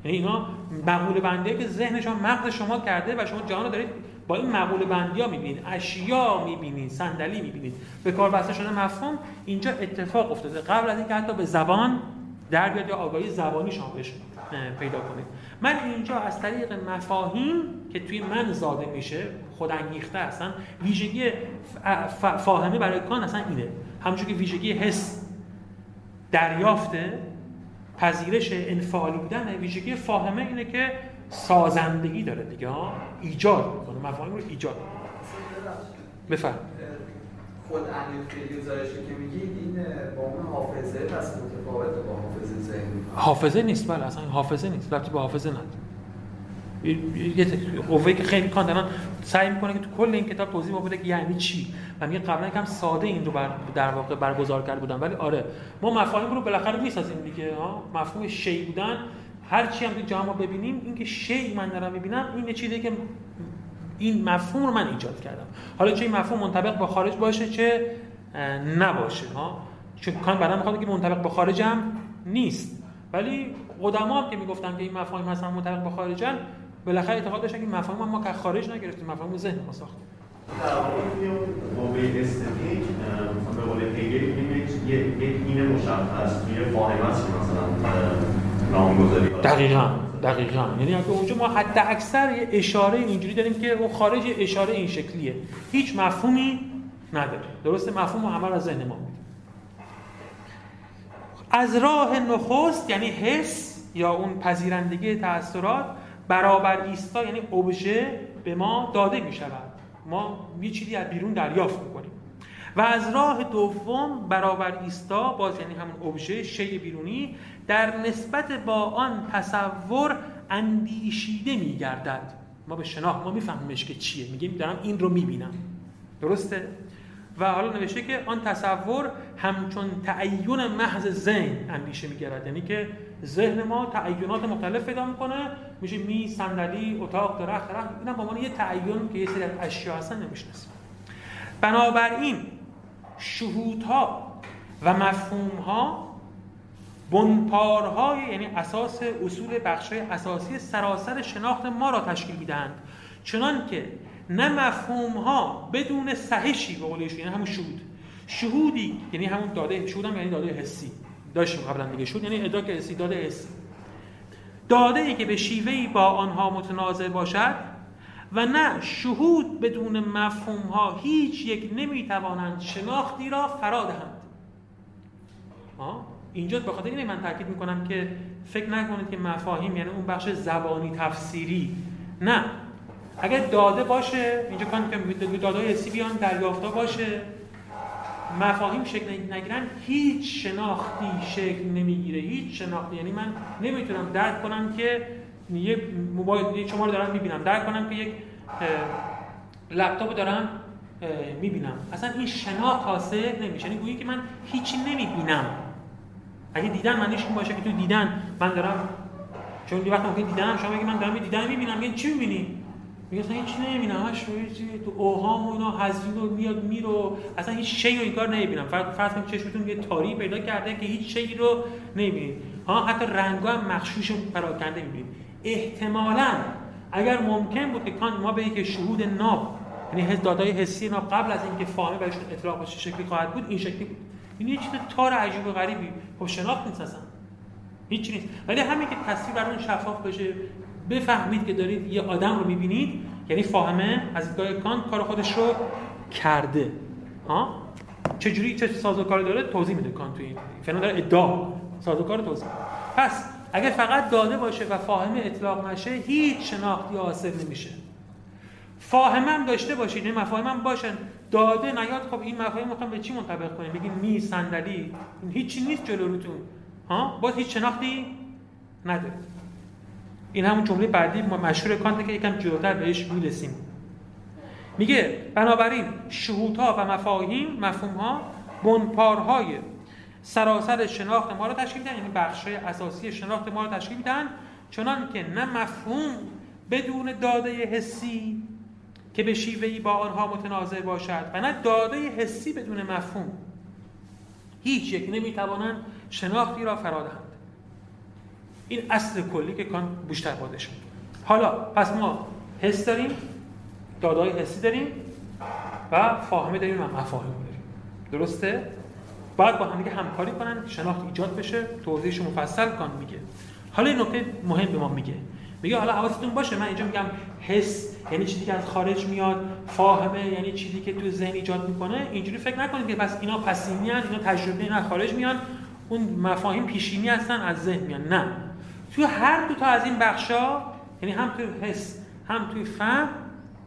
یعنی اینا مقوله بندی که ذهن شما مغز شما کرده و شما جهان دارید با این مقوله بندی ها می‌بینید. اشیا می‌بینید صندلی می‌بینید. به کار بسته شده مفهوم اینجا اتفاق افتاده. قبل از اینکه حتی به زبان در بیاد یا آگاهی زبانی شما بشه پیدا کنید من اینجا از طریق مفاهیم که توی من زاده میشه خود انگیخته هستن ویژگی فاهمه برای کان اصلا اینه. همونجور که ویژگی حس دریافته پذیرش انفعالی بودن ویژگی فاهمه اینه که سازندگی داره دیگه ایجاد می‌کنه. مفاهیم رو ایجاد بفرم خود خیلی گزارشی که میگید این با اون حافظه پس متفاوته با حافظه ذهنی. حافظه نیست بله اصلا حافظه نیست. وقتی با حافظه نداره. یه قوه که خیلی کان دارن سعی می‌کنه که تو کل این کتاب توضیح بده که یعنی چی. و میگه قبلا یکم ساده این رو بر در واقع برگزار کرده بودن. ولی آره ما مفاهیم رو بالاخره می‌سازیم دیگه ها. مفهوم شی بودن هر چی هم تو ما ببینیم اینکه شی من دارم می‌بینم این چیزی که این مفهوم رو من ایجاد کردم. حالا چه این مفهوم منطبق با خارج باشه چه نباشه ها؟ چون کان برام می‌خواد که منطبق با خارج هم نیست. ولی قدما هم که می‌گفتن که این مفاهیم هستن منطبق با خارجن بالاخره اعتقاد داشتن که مفاهیم ما که خارج نگرفتیم مفاهیم ذهن ما ساختیم. در واقع استتیک به قول هگل یک این مشخص توی فاهمه است مثلا نامگذاری دقیقاً. دقیقا. یعنی اگه اونجا ما حد اکثر یه اشاره اینجوری داریم که اون خارج اشاره این شکلیه. هیچ مفهومی نداره. درسته؟ مفهوم همه از ذهن ما از راه نخست یعنی حس یا اون پذیرندگی تاثیرات برابر ایستا یعنی ابژه به ما داده می شود ما یه چیزی از بیرون دریافت می‌کنیم. و از راه دوم برابر ایستا باز یعنی همون ابژه شی بیرونی در نسبت با آن تصور اندیشیده میگردد. ما به شناخت ما میفهمیمش که چیه. میگیم دارم این رو می‌بینم. درسته؟ و حالا نوشته که آن تصور همچون تعین محض ذهن اندیشه میگرد یعنی که ذهن ما تعینات مختلف پیدا می‌کنه. میشه می صندلی اتاق درخت درخت. با یه تعین که یه سری اشیا هستن نمی‌شناسیم بنابراین شهودها و مفهومها بنپارهای یعنی اساس اصول بخشای اساسی سراسر شناخت ما را تشکیل می‌دهند. چنان که نه مفهوم ها بدون سهشی به قولش یعنی همون شهود. شهودی یعنی همون داده شهود هم یعنی داده حسی. داشتیم قبلا دیگه. شهود یعنی ادراک حسی داده حسی. داده ای که به شیوهی با آنها متناظر باشد و نه شهود بدون مفهوم ها هیچ یک نمی‌توانند شناختی را فرا دهند. اینجا به خاطر اینه من تاکید می‌کنم که فکر نکنید که مفاهیم یعنی اون بخش زبانی تفسیری. نه. اگر داده باشه اینجا کان که داده حسی بیان دریافتا باشه. مفاهیم شکل نگیرن هیچ شناختی شکل نمی‌گیره. هیچ شناختی. یعنی من نمی‌تونم درک کنم که یه موبایل شما رو دارم می‌بینم. درک کنم که یک لپتاپ دارم می‌بینم. اصلا این شناخت حاصل نمیشه. یعنی گویی که من هیچی نمی‌بینم. اگه دیدن معنیش این باشه که تو دیدن من دارم چون وقت ممکن دیدن شما بگید من دارم دیدن می‌بینم میگن چی می‌بینی؟ میگه اصلا هیچ نمی‌بینم همش تو اوهام و اینا هزینه و میاد میرو اصلا هیچ شی رو این کار نمی‌بینم. فرض فرض کنید چشمتون یه تاری پیدا کرده که هیچ شی رو نمی‌بینید. ها حتی رنگا هم مخشوش و پراکنده می‌بینید. احتمالاً اگر ممکن بود که کان ما به که شهود ناب یعنی حس دادای حسی ناب قبل از اینکه فاهمه بهشون اطلاق بشه شکلی خواهد بود این شکلی بود. این یه چیز تار عجیب و غریبی. خب شناخت نیست اصلا. هیچ نیست. ولی همین که تصویر براتون شفاف بشه بفهمید که دارید یه آدم رو می‌بینید یعنی فاهمه از دیدگاه کانت کار خودش رو کرده. ها؟ چجوری چه سازوکاری داره؟ توضیح میده کانت تو این. فعلا داره ادعا سازوکار توضیح پس اگر فقط داده باشه و فاهمه اطلاق نشه هیچ شناختی حاصل نمیشه. فاهمم داشته باشید این مفاهیم باشن. داده نیاد خب این مفاهیم می‌خوام به چی منطبق کنیم؟ بگین می صندلی. این هیچی نیست جلو روتون ها؟ باز هیچ شناختی نداره این همون جمله بعدی ما مشهور کانت که یکم جلوتر بهش می‌رسیم. میگه بنابراین شهودها و مفاهیم مفهومها بنپارهای سراسر شناخت ما رو تشکیل میدن یعنی بخشای اساسی شناخت ما رو تشکیل میدن. چنان که نه مفهوم بدون داده حسی که به شیوهی با آنها متناظر باشد و نه داده حسی بدون مفهوم. هیچ یک نمی‌توانند شناختی را فرادهند این اصل کلی که کان بوشتر باده شد حالا پس ما حس داریم دادای حسی داریم و فاهمه داریم و مفاهیم داریم. درسته؟ باید با هم دیگه همکاری کنن شناخت ایجاد بشه توضیحش مفصل کان میگه. حالا این نکته مهم به ما میگه. میگه حالا حواستون باشه من اینجا میگم حس یعنی چیزی که از خارج میاد فاهمه یعنی چیزی که تو ذهن ایجاد می‌کنه اینجوری فکر نکنید که پس اینا پسینی اینا تجربه اینا خارج میان اون مفاهیم پیشینی هستن از ذهن میان. نه. تو هر دو تا از این بخشا یعنی هم تو حس هم توی فهم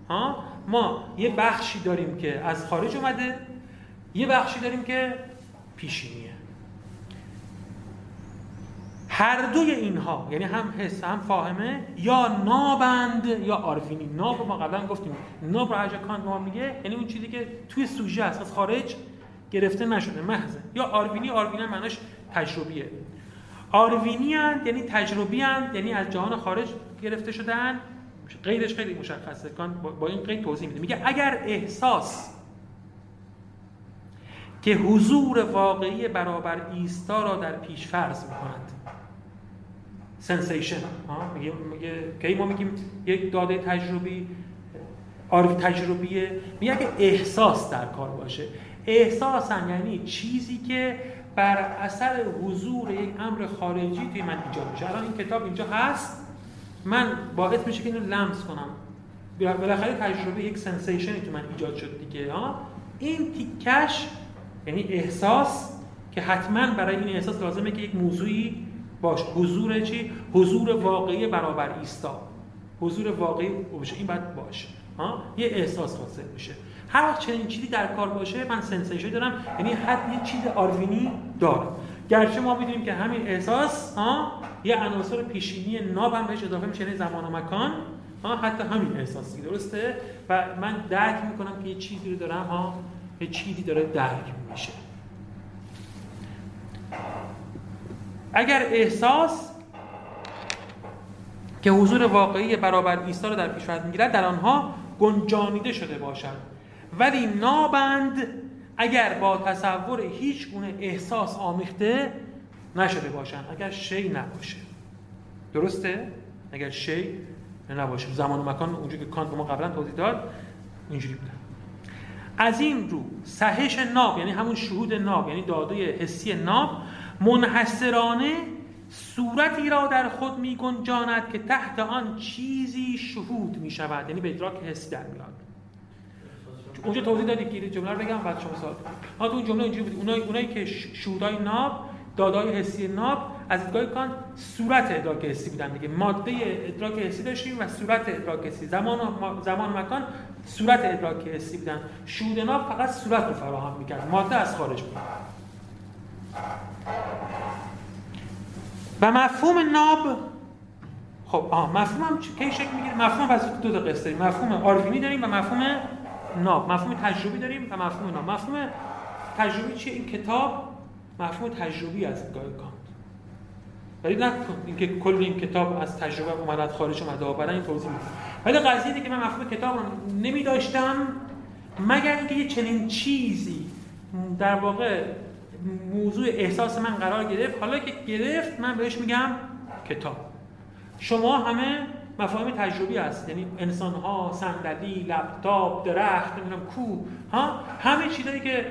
ها ما یه بخشی داریم که از خارج اومده یه بخشی داریم که پیشینیه. هر دوی اینها یعنی هم حس هم فاهمه یا نابند یا آروینی ناب ما قبلا گفتیم. ناب رو ما میگه یعنی اون چیزی که توی سوژه هست از خارج گرفته نشده محضه. یا آروینی آروینی معناش تجربیه. آروینی یعنی تجربی یعنی از جهان خارج گرفته شدن. قیدش خیلی مشخصه. کان با این قید توضیح میده. میگه اگر احساس که حضور واقعی برابر ایستا را در پیش فرض می‌کند سنسیشن. میگه میگه که ما میگیم یک داده تجربی عارف تجربیه. میگه که احساس در کار باشه. احساسا یعنی چیزی که بر اثر حضور یک امر خارجی توی من ایجاد میشه. الان این کتاب اینجا هست. من باعث میشه که اینو لمس کنم. بالاخره تجربه یک سنسیشنی تو من ایجاد شد دیگه ها. این تیکش یعنی احساس که حتما برای این احساس لازمه که یک موضوعی باش. حضور چی؟ حضور واقعی برابر ایستا حضور واقعی باشه این باید باشه. ها؟ یه احساس حاصل میشه. هر وقت چنین چیزی در کار باشه من سنسیشن دارم. یعنی حد یه چیز آروینی دارم. گرچه ما می‌دونیم که همین احساس ها؟ یه عناصر پیشینی ناب هم بهش اضافه میشه یعنی زمان و مکان. ها؟ حتی همین احساسی درسته؟ و من درک می‌کنم که یه چیزی رو دارم ها؟ یه چیزی داره درک میشه. اگر احساس که حضور واقعی برابر ایستا رو در پیشورد می‌گیرد در آنها گنجانیده شده باشد ولی نابند اگر با تصور هیچ گونه احساس آمیخته نشده باشند اگر شی نباشه. درسته؟ اگر شی نباشه. زمان و مکان اونجوری که کانت ما قبلا توضیح داد اینجوری بودن از این رو سهش ناب یعنی همون شهود ناب یعنی داده حسی ناب منحصرانه صورتی را در خود می گنجاند که تحت آن چیزی شهود می شود یعنی به ادراک حسی در میاد. اونجا توضیح دادی که جمله رو بگم بعد شما سوال ها تو اون جمله اینجوری بود اونایی اونایی که شهودای ناب دادای حسی ناب از دیدگاه کان صورت ادراک حسی بودن دیگه. ماده ادراک حسی داشتیم و صورت ادراک حسی. زمان و زمان مکان صورت ادراک حسی بودن. شهود ناب فقط صورت رو فراهم می‌کرد. ماده از خارج بود. و مفهوم ناب خب آه مفهوم هم کی شکل می‌گیره؟ مفهوم پس دو تا قصه داریم. مفهوم آروینی داریم و مفهوم ناب. مفهوم تجربی داریم و مفهوم ناب. مفهوم تجربی چیه؟ این کتاب مفهوم تجربی از گاه کانت ولی نه اینکه کل این کتاب از تجربه اومد خارج اومده برای این توضیح میدم. ولی قضیه اینه که من مفهوم کتاب رو نمی داشتم مگر اینکه یه چنین چیزی در واقع موضوع احساس من قرار گرفت. حالا که گرفت من بهش میگم کتاب. شما همه مفاهیم تجربی هست. یعنی انسان ها صندلی لپتاپ درخت نمی‌دونم کو ها؟ همه چیزایی که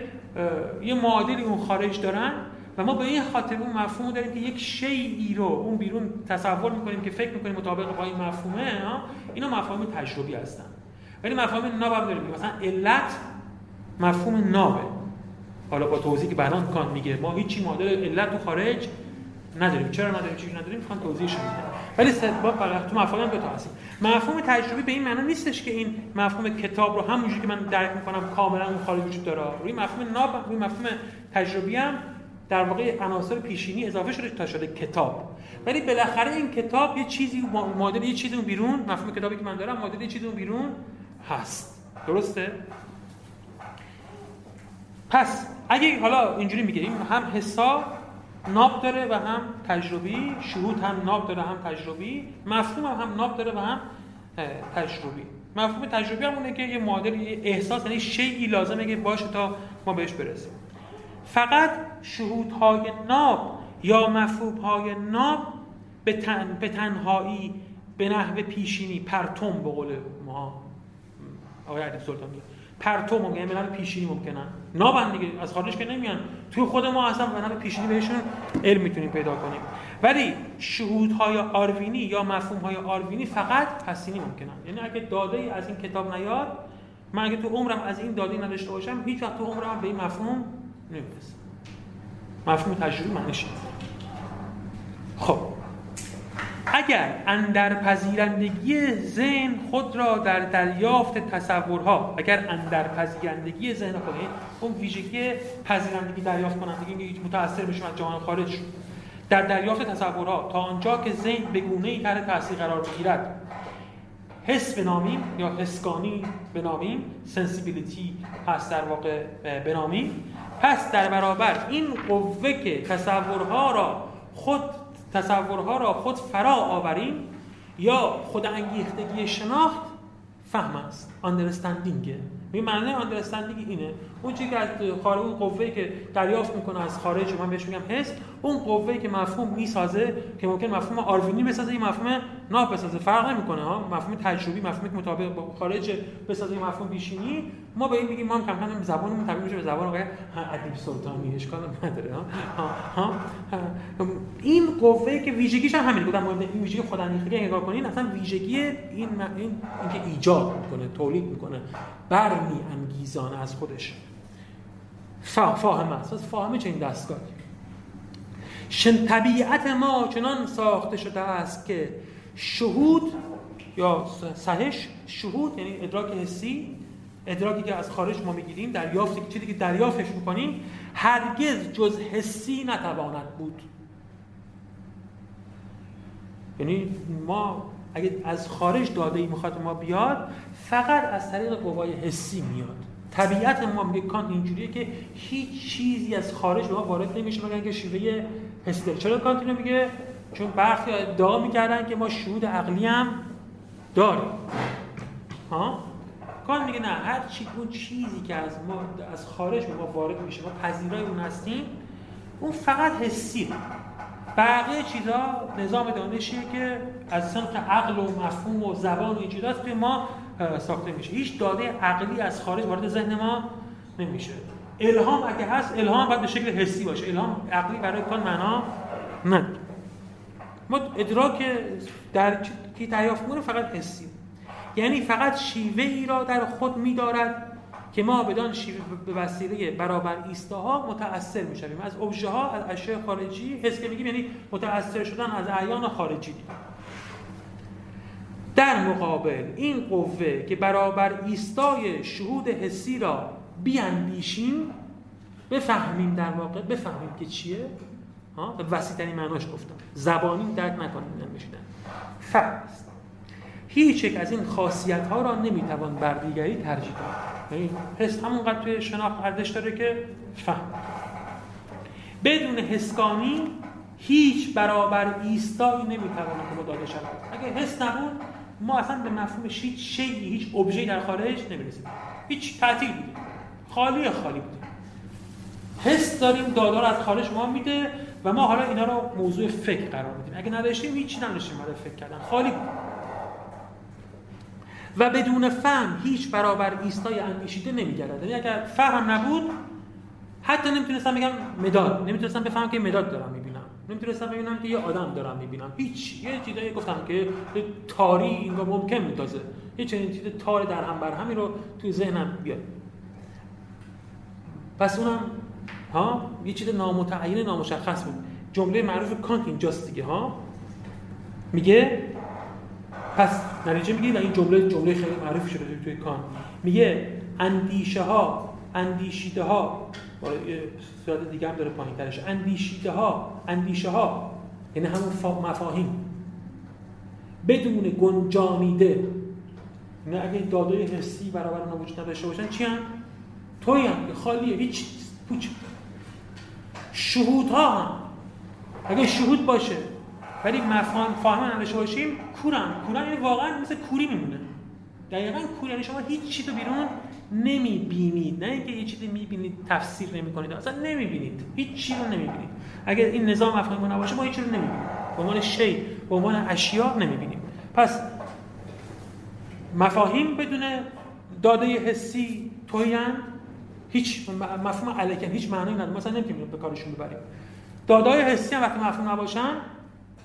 یه معادلی اون خارج دارن و ما به این خاطر اون مفهوم داریم که یک شیعی رو اون بیرون تصور می‌کنیم که فکر می‌کنیم مطابق با این مفهومه ها؟ اینا مفاهیم تجربی هستن. ولی مفاهیم ناب هم داریم. مثلا علت مفهوم نابه. حالا با توضیحی که بعداً کان میگه ما هیچی معادل علت تو خارج نداریم. چرا نداریم؟ چی نداریم؟ می‌خوان توضیحش میده ولی با فقط تو مفاهیم دو تا هست مفهوم تجربی به این معنا نیستش که این مفهوم کتاب رو همونجوری که من درک می‌کنم کاملا اون خارج وجود داره. روی مفهوم ناب روی مفهوم تجربی هم در واقع عناصر پیشینی اضافه شده تا شده کتاب. ولی بالاخره این کتاب یه چیزی مادر یه چیزی اون بیرون مفهوم کتابی که من دارم مادر یه چیزی اون بیرون هست. درسته؟ پس اگه حالا اینجوری میگیم هم حساب ناب داره و هم تجربی شهود هم ناب داره هم تجربی مفهوم هم, ناب داره و هم تجربی. مفهوم تجربی همونه که یه معادل احساس یعنی شیعی لازمه که باشه تا ما بهش برسیم. فقط شهودهای ناب یا مفهومهای ناب به, تن، به تنهایی به نحو پیشینی پرتم به قول ما. آقای علی سلطان پرتو ممکنه یعنی به پیشینی ممکنن. نابن دیگه. از خارج که نمیان. توی خود ما اصلا به نحو پیشینی بهشون علم می‌تونیم پیدا کنیم. ولی شهودهای آروینی یا مفهومهای آروینی فقط پسینی ممکنن. یعنی اگه داده ای از این کتاب نیاد من اگه تو عمرم از این داده نداشته باشم هیچ وقت تو عمرم به این مفهوم نمی‌رسم. مفهوم تجربی من خب. اگر اندر پذیرندگی ذهن خود را در دریافت تصورها اگر اندر پذیرندگی ذهن خود اون ویژگی پذیرندگی دریافت کنندگی که متاثر بشیم از جهان خارج در دریافت تصورها تا آنجا که ذهن به گونه ای تحت تاثیر قرار بگیرد حس بنامیم یا حسگانی بنامیم سنسیبیلیتی هست در واقع بنامیم پس در برابر این قوه که تصورها را خود تصورها را خود فرا آوریم یا خود انگیختگی شناخت فهم است. آندرستندینگه می معنی آندرستندینگ اینه. اون چیزی که از خارج اون قوه‌ای که دریافت می‌کنه از خارج من بهش میگم حس اون قوه‌ای که مفهوم می‌سازه که ممکن مفهوم آروینی بسازه یه مفهوم ناب بسازه فرق نمی‌کنه ها. مفهوم تجربی مفهومی مطابق با خارج بسازه مفهوم پیشینی ما به این میگیم ما هم کم کم زبانمون تبدیل میشه به زبان آقای ادیب سلطانی اشکال نداره ها؟ ها؟ این قوه که ویژگیش هم همین بودم این ویژگی خود اندیختگی نگاه کنین اصلا ویژگی این این اینکه ایجاد می‌کنه تولید می‌کنه برمی انگیزانه از خودش. فاهم است فاهمه چنین دستگاهی. شن طبیعت ما چنان ساخته شده است که شهود یا سهش شهود یعنی ادراک حسی ادراکی که از خارج ما می‌گیریم دریافتی که چیزی که دریافتش می‌کنیم هرگز جز حسی نتواند بود. یعنی ما اگه از خارج داده ای می‌خواد ما بیاد فقط از طریق قوای حسی میاد. طبیعت ما میگه کانت اینجوریه که هیچ چیزی از خارج به ما وارد نمیشه مگر اینکه شیوه حسی داره چرا کانت اینو میگه؟ چون برخی ادعا می‌کردن که ما شهود عقلی هم داریم. ها؟ کانت میگه نه هر چی اون چیزی که از ما از خارج به ما وارد میشه ما پذیرای اون هستیم اون فقط حسی بقیه چیزا نظام دانشیه که از سمت عقل و مفهوم و زبان و این چیزاست که ما ساخته میشه. هیچ داده عقلی از خارج وارد ذهن ما نمیشه. الهام اگه هست الهام باید به شکل حسی باشه. الهام عقلی برای کان معنا نه ما ادراک در که دریافت فقط حسی. یعنی فقط شیوه ای را در خود میدارد که ما بدان شیوه به وسیله برابر ایستاها متأثر می‌شویم. از ابژه ها از اشیاء خارجی حس که میگیم یعنی متأثر شدن از اعیان خارجی. در مقابل این قوه که برابر ایستای شهود حسی را بیاندیشیم بفهمیم در واقع بفهمیم که چیه. ها؟ وسیع ترین معناش گفتم. زبانی درک نکنیم نمی‌شدن فقط. هیچ یک از این خاصیت ها را نمی‌توان بر دیگری ترجیح داد. یعنی حس همونقدر توی شناخت ارزش داره که فهم. بدون حسکانی هیچ برابر ایستایی نمی‌تواند که داده شود. اگه حس نبود ما اصلا به مفهومش هیچ شیعی هیچ ابژه‌ای در خارج نمی‌رسیم هیچ تعطیل بودیم. خالی خالی بودیم. حس داریم دادار از خارج ما میده و ما حالا اینا رو موضوع فکر قرار میدیم. اگه نداشتیم هیچی نداشتیم برای فکر کردن. خالی بود و بدون فهم هیچ برابر ایستای اندیشیده نمیگرد یعنی اگر فهم نبود حتی نمی‌تونستم بگم مداد. نمی‌تونستم بفهمم که مداد دارم می‌بینم. نمی‌تونستم ببینم که یه آدم دارم می‌بینم. هیچ یه چیزایی گفتم که تاری اینگاه ممکن میتازه یه چنین چیز تار در هم بر همی رو توی ذهنم بیاد. پس اونم ها یه چیز نامتعین نامشخص بود. جمله معروف کانت اینجاست دیگه ها. میگه پس نتیجه و این جمله جمله خیلی معروف شده توی کان. میگه اندیشه ها اندیشیده ها صورت دیگه هم داره پایین ترش اندیشیده ها اندیشه ها یعنی همون مفاهیم. بدون گنجانیده. نه اگه دادای حسی برابر اونا وجود نداشته باشن چی هم؟ توی هم خالیه هیچ پوچ شهود ها هم اگه شهود باشه ولی مفهوم فاهم نداشته باشیم کورم. کورم یعنی واقعا مثل کوری میمونه. دقیقا کوری یعنی شما هیچ چیزی تو بیرون نمی‌بینید. نه اینکه یه چیزی می‌بینید تفسیر نمی‌کنید. اصلا نمی‌بینید. هیچ چیزی رو نمی‌بینید. اگر این نظام مفهومی نباشه ما هیچ رو نمی‌بینیم. به عنوان شی به عنوان اشیا نمی‌بینیم. پس مفاهیم بدون داده حسی تویان هیچ مفهوم علیکن هیچ معنی نداره. مثلا نمی‌تونیم به کارشون ببریم. دادای حسی هم وقتی مفهوم نباشن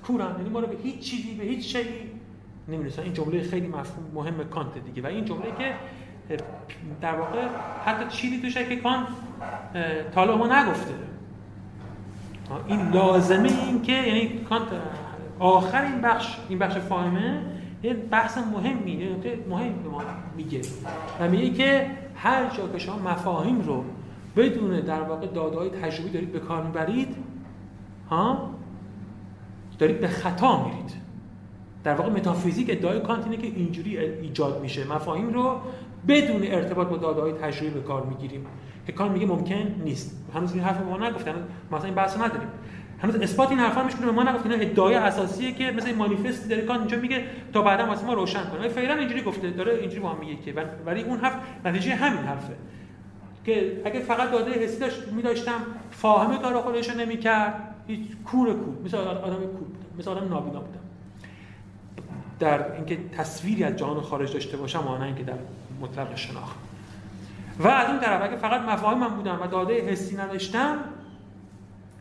کورن یعنی ما رو به هیچ چیزی به هیچ شیء نمی‌رسن. این جمله خیلی مفهوم مهم کانت دیگه. و این جمله که در واقع حتی چیزی توشه که کانت تا ما نگفته. این لازمه این که یعنی کانت آخر این بخش این بخش فاهمه یه بحث مهمی مهم به ما میگه. و میگه که هر جا که شما مفاهیم رو بدون در واقع دادهای تجربی دارید به کار می‌برید ها؟ دارید به خطا میرید. در واقع متافیزیک ادعای کانت اینه که اینجوری ایجاد میشه. مفاهیم رو بدون ارتباط با داده های تجربی به کار می‌گیریم. که کانت میگه ممکن نیست. هنوز این حرف ما نگفتن. مثلا این بحث نداریم. هنوز اثبات این حرفا میشه به ما نگفت اینا ادعای اساسیه که مثل این مانیفست داره کانت اینجا میگه تا بعدا واسه ما روشن کنه. فعلا اینجوری گفته. داره اینجوری هم میگه که ولی اون حرف نتیجه همین حرفه. که اگه فقط داده حسی داشت می‌داشتم فاهمه کار خودش رو نمی‌کرد. هیچ کور کور مثل آدم کور بودم مثل آدم نابینا بودم در اینکه تصویری از جهان خارج داشته باشم و نه اینکه در مطلق شناخت. و از اون طرف اگه فقط مفاهیم من بودم و داده حسی نداشتم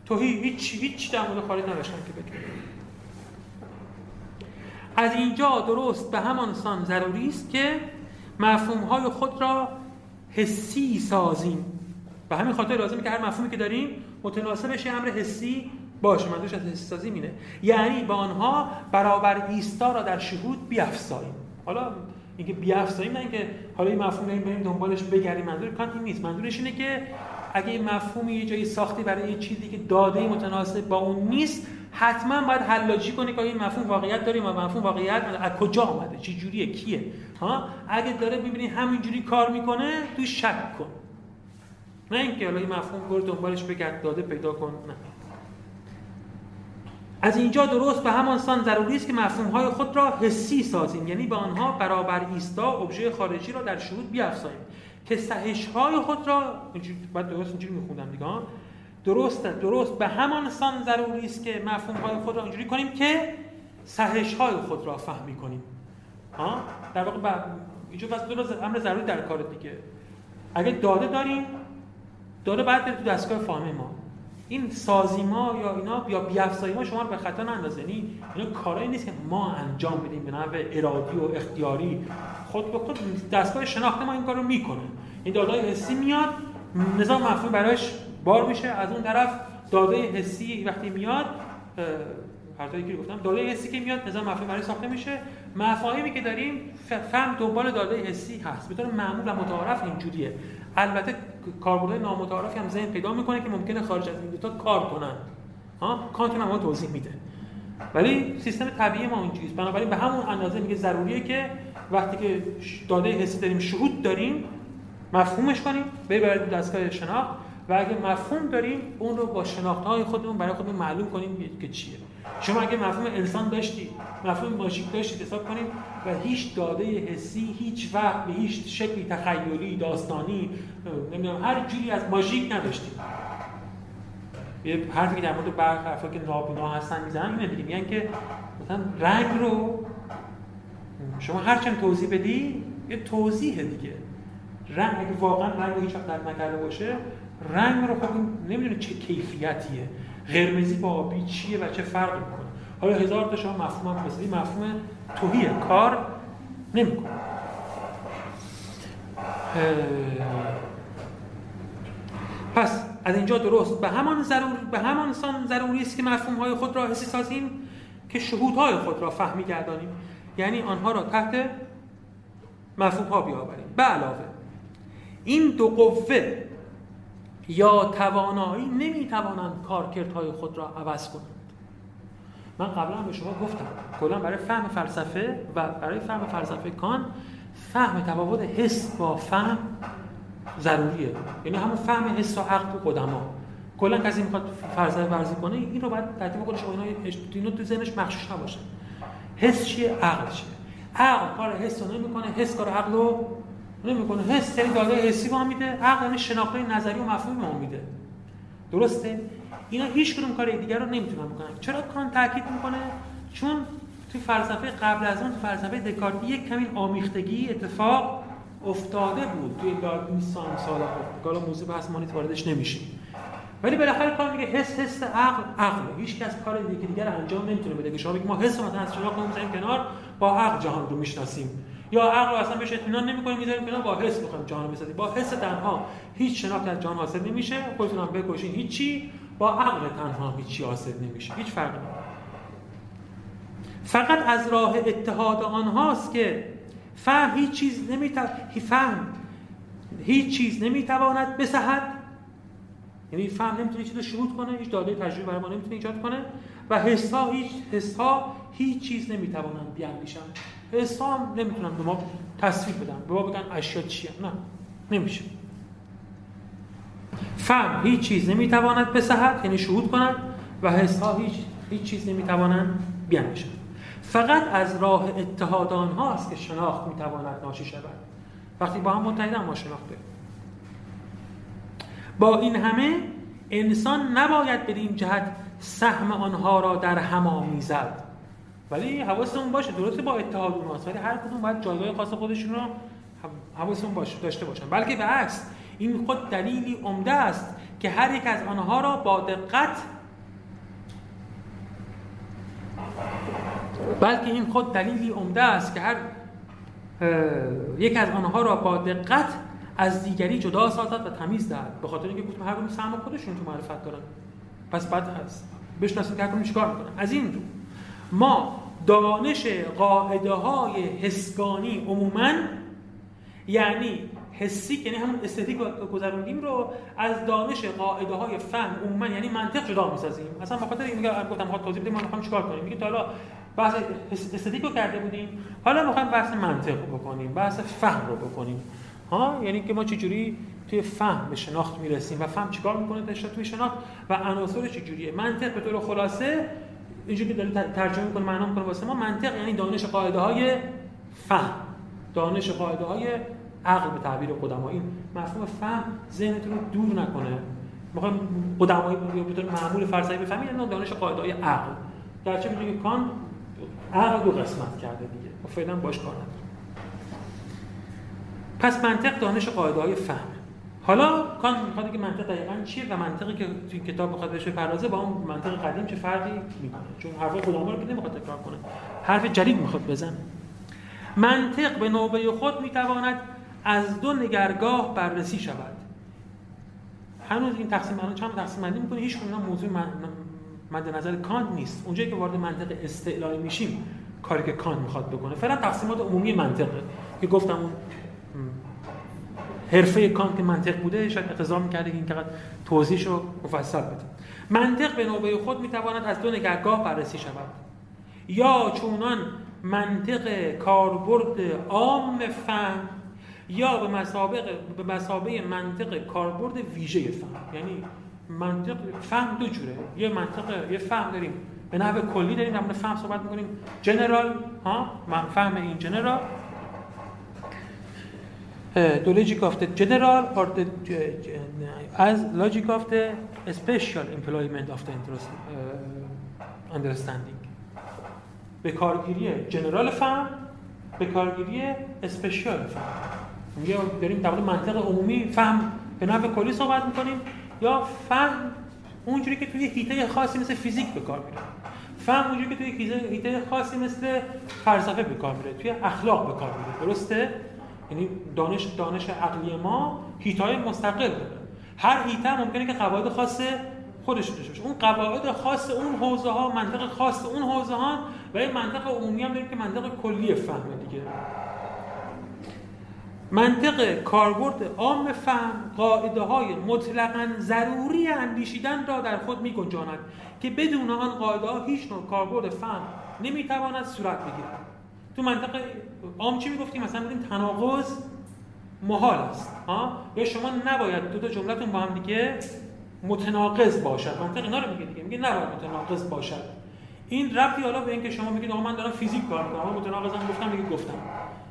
تو هیچ هیچ در مورد خارج نداشتم که بگم. از اینجا درست به همان سان ضروری است که مفهوم های خود را حسی سازیم. به همین خاطر لازمه که هر مفهومی که داریم متناسبش امر حسی باشه منظورش از حسی سازی مینه یعنی با آنها برابر ایستا را در شهود بیافزاییم. حالا اینکه بیافزاییم نه اینکه حالا این مفهوم این بریم دنبالش بگردیم منظور کانت این نیست. منظورش اینه که اگه این مفهومی یه جایی ساختی برای یه چیزی که داده متناسب با اون نیست حتما باید حلاجی کنی که این مفهوم واقعیت داریم و مفهوم واقعیت از کجا آمده؟ چه جوریه کیه؟ ها؟ اگه داره ببینی همینجوری کار می‌کنه تو شک کن. نه اینکه حالا این مفهوم برو دنبالش بگرد داده پیدا کن نه. از اینجا درست به همان سان ضروری است که مفهوم های خود را حسی سازیم. یعنی به آنها برابر ایستا ابژه خارجی را در شهود بیافزاییم که سهش های خود را بعد درست اینجوری میخوندم دیگه درست درست به همان سان ضروری است که مفهوم های خود را اینجوری کنیم که سهش های خود را فهمی کنیم. ها در واقع اینجا پس درست امر ضروری در کار دیگه. اگه داده داریم داره بعد تو دستگاه فاهمه ما. این سازیما یا اینا یا بیافزایی ما شما رو به خطا نندازه. یعنی اینا کارایی نیست که ما انجام بدیم به نحو ارادی و اختیاری. خود به خود دستگاه شناخت ما این کارو می‌کنه. این داده حسی میاد نظام مفهوم براش بار میشه. از اون طرف داده حسی وقتی میاد حرفایی که گفتم داده حسی که میاد نظام مفهوم برای ساخته میشه. مفاهیمی که داریم فهم دنبال داده حسی هست. به طور معمول و متعارف اینجوریه. البته کاربردهای نامتعارفی هم ذهن پیدا می‌کنه که ممکنه خارج از این دو تا کار کنن. ها؟ کانت هم توضیح میده. ولی سیستم طبیعی ما اونجوریه بنابراین به همون اندازه میگه ضروریه که وقتی که داده حسی داریم شهود داریم مفهومش کنیم ببرید دستگاه شناخت و اگه مفهوم داریم اون رو با شناخت های خودمون برای خودمون معلوم کنیم که چیه. شما اگه مفهوم انسان داشتی مفهوم ماژیک داشتید حساب کنیم و هیچ داده حسی هیچ وقت به هیچ شکلی تخیلی داستانی نمی‌دونم هر جوری از ماژیک نداشتید. یه حرفی که در مورد برخ که نابینا هستن می‌زنن اینه دیگه میگن که مثلا رنگ رو شما هرچند توضیح بدی یه توضیح دیگه. رنگ اگه واقعا رنگ رو هیچ وقت نکرده باشه رنگ رو خب نمی‌دونه چه کیفیتیه. قرمزی با آبی چیه و چه فرق می‌کنه؟ حالا هزار تا شما مفهوم هم بسیدی مفهوم توهیه. کار نمی‌کنه. پس از اینجا درست. به همان ضرور به همان سان ضروری است که مفهوم های خود را حسی سازیم که شهود های خود را فهمی گردانیم. یعنی آنها را تحت مفهوم ها بیاوریم. به علاوه این دو قوه یا توانایی نمی‌توانند کارکردهای خود را عوض کنند. من قبلا به شما گفتم کلا برای فهم فلسفه و برای فهم فلسفه کان فهم تفاوت حس با فهم ضروریه. یعنی همون فهم حس و عقل و قدما. کلا کسی می‌خواد فلسفه ورزی کنه این رو باید ترتیب کنه شما اینا تو ذهنش مخشوش نباشه. حس چیه؟ عقل چیه؟ عقل کار حس رو نمی‌کنه حس کار عقل رو نمی‌کنه حس یعنی داده حسی ما میده. عقل یعنی شناخته نظری و مفهومی ما میده. درسته؟ اینا هیچ کدوم کار دیگر رو نمی‌تونن بکنن. چرا کان تاکید می‌کنه؟ چون توی فلسفه قبل از اون فلسفه دکارتی یک کمی آمیختگی اتفاق افتاده بود توی سال سال حالا موضوع بحث مانیت واردش نمیشیم ولی بالاخره کار میگه حس حس عقل عقل. هیچ کس کار دیگه دیگر انجام نمی‌تونه بده. که شما ما حس مثلا از شناخت کنار با عقل جهان رو می‌شناسیم. یا عقل اصلا بهش اطمینان نمی‌کنیم می‌ذاریم کنار با حس می‌خوایم جهان بسازیم. با حس تنها. هیچ شناخت از جهان حاصل نمیشه. خودتون هم بکشین. هیچی. با عقل تنها هیچی حاصل نمیشه. هیچ فرقی فقط از راه اتحاد آنهاست که فهم هیچ چیز نمی‌تواند فهم هیچ چیز نمی‌تواند بسهد. یعنی فهم نمی‌تونه چیز رو شروط کنه هیچ داده تجربه برای ما نمی‌تونه ایجاد کنه و حس ها هیچ حس ها هیچ چیز نمی‌توانند بیاندیشن هم نمی‌تونن به ما تصویر بدن. به ما بگن اشیا چیه؟ نه. نمیشه. فهم هیچ چیز نمی‌تواند بسهد یعنی شهود کنند و حس ها هیچ هیچ چیز نمی‌توانند بیاندیشن فقط از راه اتحاد آنهاست که شناخت می‌تواند ناشی شود. وقتی با هم متحدن ما شناخت با این همه انسان نباید بدین جهت سهم آنها را در هم آمیزد. ولی حواستون باشه درسته با اتحاد اونهاست ولی هر کدوم باید جایگاه خاص خودشون رو حواستون باشه داشته باشن. بلکه به این خود دلیلی عمده است که هر یک از آنها را با دقت بلکه این خود دلیلی عمده است که هر یک از آنها را با دقت از دیگری جدا سازد و تمیز دهد. به خاطر اینکه گفتم هر کدوم سهم خودشون تو معرفت دارن. پس بعد هست بشناسید که هر کدوم چیکار می‌کنن. از این رو. ما دانش قاعده های حسگانی عموما یعنی حسی یعنی همون استتیک گذروندیم رو از دانش قاعده های فهم عموما یعنی منطق جدا می‌سازیم. اصلا به خاطر اینکه گفتم ها توضیح بدیم ما می‌خوام چیکار کنیم؟ میگه تا حالا بحث استتیک رو کرده بودیم. حالا می‌خوایم بحث منطق رو بکنیم بحث فهم رو بکنیم. ها؟ یعنی که ما چجوری توی فهم به شناخت می‌رسیم و فهم چیکار می‌کنه؟ داشته توی شناخت و عناصر چجوریه؟ منطق به طور خلاصه اینجوری که داره ترجمه می‌کنه معنا می‌کنه واسه ما منطق یعنی دانش قاعده های فهم. دانش قاعده های عقل به تعبیر قدما این مفهوم فهم ذهنتون رو دور نکنه. می‌خوایم قدمایی به طور معمول فلسفی بفهمید یعنی دانش قاعده های عقل. گرچه می‌دونید که کان عقل دو قسمت کرده دیگه. و فعلا باش کار نداره پس منطق دانش قاعده های فهم. حالا کان می‌خواد که منطق دقیقا چیه و منطقی که تو کتاب می‌خواد بهش بپردازه با اون منطق قدیم چه فرقی می‌کنه؟ چون حرف رو که نمی‌خواد تکرار کنه. حرف جدید می‌خواد بزنه. منطق به نوبه خود می‌تواند از دو نگرگاه بررسی شود. هنوز این تقسیم الان چند تقسیم بندی می‌کنه؟ هیچ کدوم موضوع مد نظر کانت نیست. اونجایی که وارد منطق استعلایی میشیم کاری که کان می‌خواد بکنه. فعلا تقسیمات عمومی منطقه. که گفتم اون حرفه کان که منطق بوده شاید اقتضا می‌کرده که این فقط توضیحش رو مفصل بده. منطق به نوبه خود می‌تواند از دو نگهگاه بررسی شود. یا چونان منطق کاربرد عام فهم یا به مسابقه به مسابقه منطق کاربرد ویژه فهم. یعنی منطق فهم دو جوره. یه منطق یه فهم داریم. به نحو کلی داریم در فهم صحبت می‌کنیم. جنرال ها؟ من فهم این جنرال the logic of the general or the as logic of the special employment of the understanding. به کارگیری جنرال فهم به کارگیری اسپشیال فهم میگه داریم در منطق عمومی فهم به نحو کلی صحبت می‌کنیم یا فهم اونجوری که توی هیته خاصی مثل فیزیک به کار میره. فهم اونجوری که توی هیته خاصی مثل فلسفه به کار میره توی اخلاق به کار میره. درسته؟ یعنی دانش دانش عقلی ما هیتای مستقل داره. هر هیته ممکنه که قواعد خاص خودش داشته باشه. اون قواعد خاص اون حوزه ها منطق خاص اون حوزه ها و این منطق عمومی هم که منطق کلی فهمه دیگه. منطق کاربرد عام فهم قاعده های مطلقا ضروری اندیشیدن را در خود می گنجاند که بدون آن قاعده ها هیچ نوع کاربرد فهم نمی‌تواند صورت بگیرد. تو منطق عام چی می‌گفتیم؟ مثلا بودیم تناقض محال است ها؟ یا شما نباید دو تا جملتون با هم دیگه متناقض باشد. منطق اینا رو میگه دیگه. میگه نباید متناقض باشد. این ربطی حالا به اینکه شما میگید آقا من دارم فیزیک کار می‌کنم متناقضم گفتم میگه گفتم.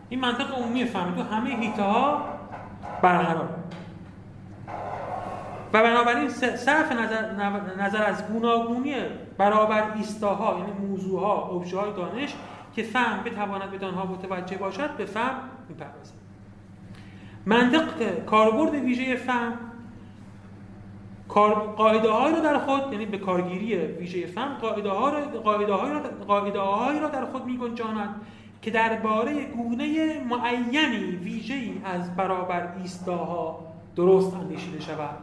این منطق عمومی فهمی تو همه هیته ها برقرار. و بنابراین صرف نظر, نظر از گوناگونی برابر ایستاها یعنی موضوعها ابژه های دانش که فهم بتواند به آنها متوجه باشد به فهم می‌پردازد. منطق کاربرد ویژه فهم قاعده هایی را در خود یعنی به کارگیری ویژه فهم قاعده ها را قاعده را قاعده را در خود میگنجاند که درباره گونه معینی ویژه از برابر ایستاها درست اندیشیده شود.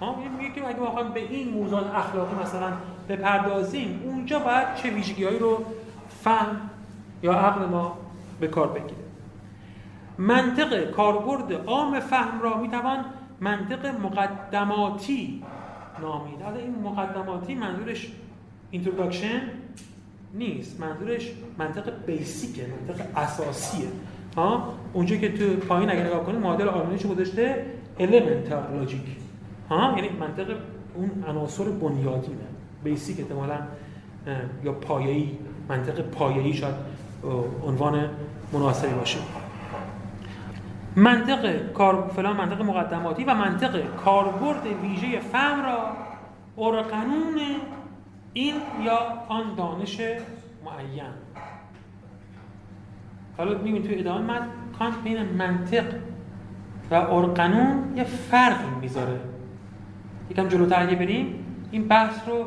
ها میگه که اگه بخوایم به این موضوع اخلاقی مثلا بپردازیم اونجا باید چه ویژگیهایی رو فهم یا عقل ما به کار بگیره. منطق کاربرد عام فهم را می‌توان منطق مقدماتی نامید. حالا این مقدماتی منظورش introduction نیست منظورش منطق basic ه منطق اساسیه. ها؟ اونجا که تو پایین اگر نگاه کنید معادل آلمانیش گذاشته Elementarlogik ها؟ یعنی منطق اون عناصر بنیادینه بیسیک احتمالاً یا پایه‌ای منطق پایه‌ای شاید عنوان مناسبی باشه. منطق کار فلان منطق مقدماتی و منطق کاربرد ویژه فهم را ارقنون این یا آن دانش معین. حالا می‌بینید توی ادامه من کانت بین منطق و ارقنون یه فرقی می‌ذاره. یکم جلوتر اگه بریم این بحث رو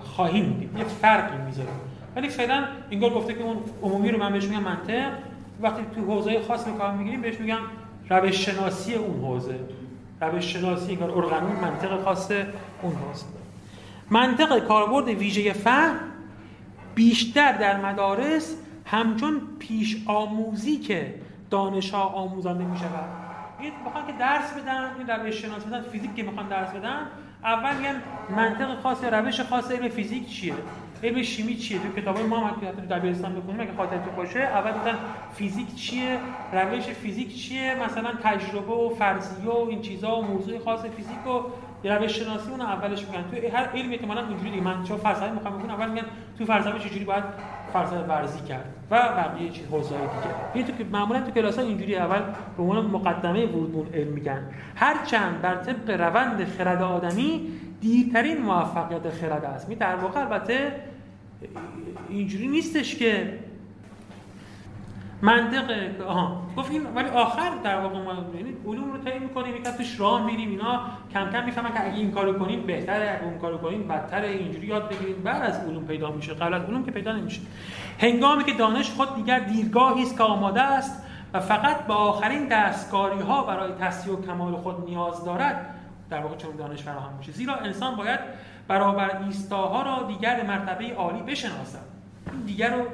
خواهیم دید. یه فرقی می‌ذاره. ولی فعلا اینگار گفته که اون عمومی رو من بهش میگم منطق. وقتی تو حوزه خاص کار می‌گیریم بهش میگم روش شناسی اون حوزه. روش شناسی انگار ارگانون منطق خاص اون حوزه. منطق کاربرد ویژه فهم بیشتر در مدارس همچون پیش آموزی که دانش ها آموزانده می شود بخوان که درس بدن این روش شناسی بدن فیزیک که می‌خوان درس بدن اول میگن منطق خاص روش خاص علم فیزیک چیه؟ علم شیمی چیه؟ تو کتابای ما هم تو دبیرستان بخونیم اگه خاطرت باشه. اول گفتن فیزیک چیه؟ روش فیزیک چیه؟ مثلا تجربه و فرضیه و این چیزا و موضوع خاص فیزیک و روش شناسی اون اولش میگن. تو هر علمی احتمالاً اینجوری دیگه. من چون فلسفه می‌خوام بخونم اول میگن تو فلسفه چجوری باید فلسفه ورزی کرد و بقیه چیز حوزه دیگه. این تو که معمولا تو کلاس اینجوری اول به عنوان مقدمه ورود علم میگن. هر چند بر طبق روند خرد آدمی دیرترین موفقیت خرد است. می در واقع البته اینجوری نیستش که منطق آها. گفتیم ولی آخر در واقع ما یعنی علوم رو طی می‌کنیم یکم توش راه میریم اینا کم کم می‌فهمن که اگه این کارو کنیم بهتره اگه اون کارو کنیم بدتره. اینجوری یاد بگیریم بعد از علوم پیدا میشه. قبل از علوم که پیدا نمیشه. هنگامی که دانش خود دیگر دیرگاهی است که آماده است و فقط به آخرین دستکاری ها برای تصحیح و کمال خود نیاز دارد در واقع چون دانش فراهم میشه. زیرا انسان باید برابر ایستاها را دیگر به مرتبه عالی بشناسد دیگر رو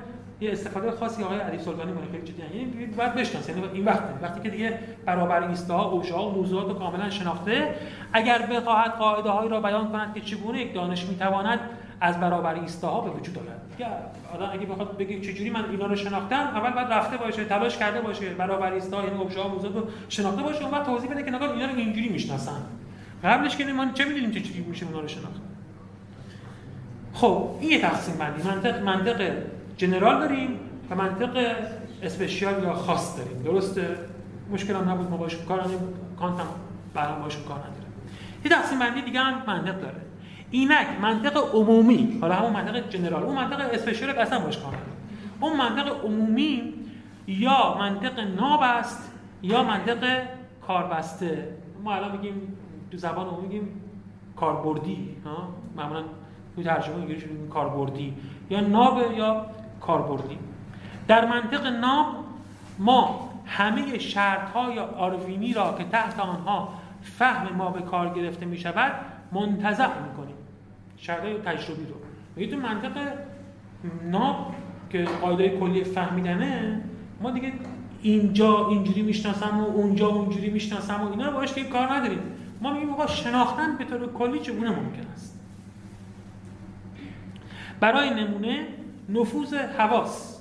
یه استفاده خاصی آقای علی سلطانی کنه خیلی جدی. یعنی باید بشناسه. یعنی این وقت وقتی که دیگه برابر ایستاها اوجه ها و موضوعات رو کاملا شناخته اگر بخواهد قاعده هایی را بیان کند که چگونه یک دانش می‌تواند از برابر ایستاها به وجود آید یا آدم اگه بخواد بگه چجوری من اینا رو شناختم اول باید رفته باشه تلاش کرده باشه. برابر ایستاها یعنی اوبژه ها موضوع رو شناخته باشه اون بعد توضیح بده که نگاه اینا رو اینجوری می‌شناسن. قبلش که ما چه می‌دونیم چجوری میشه اونا رو شناخت؟ خب این یه تقسیم بندی. منطق منطق جنرال داریم و منطق اسپشیال یا خاص داریم. درسته؟ مشکل هم نبود ما باش کار نداریم کانت هم برام باش کار نداره. یه تقسیم بندی دیگه هم منطق داره. اینک منطق عمومی حالا همون منطق جنرال اون منطق اسپشیال اصلا باش کار نداره اون منطق عمومی یا منطق ناب است یا منطق کاربسته. ما الان میگیم تو زبان عمومی میگیم کاربردی ها؟ معمولا تو ترجمه انگلیسی میگیم کاربردی. یا ناب یا کاربردی. در منطق ناب ما همه شرط های آروینی را که تحت آنها فهم ما به کار گرفته می شود منتظر می کنیم شرط های تجربی رو. میگه تو منطق ناب که قاعده کلی فهمیدنه ما دیگه اینجا اینجوری می‌شناسم و اونجا اونجوری می‌شناسم و اینا رو باش که کار نداریم. ما میگیم آقا شناختن به طور کلی چگونه ممکن است؟ برای نمونه نفوذ حواس.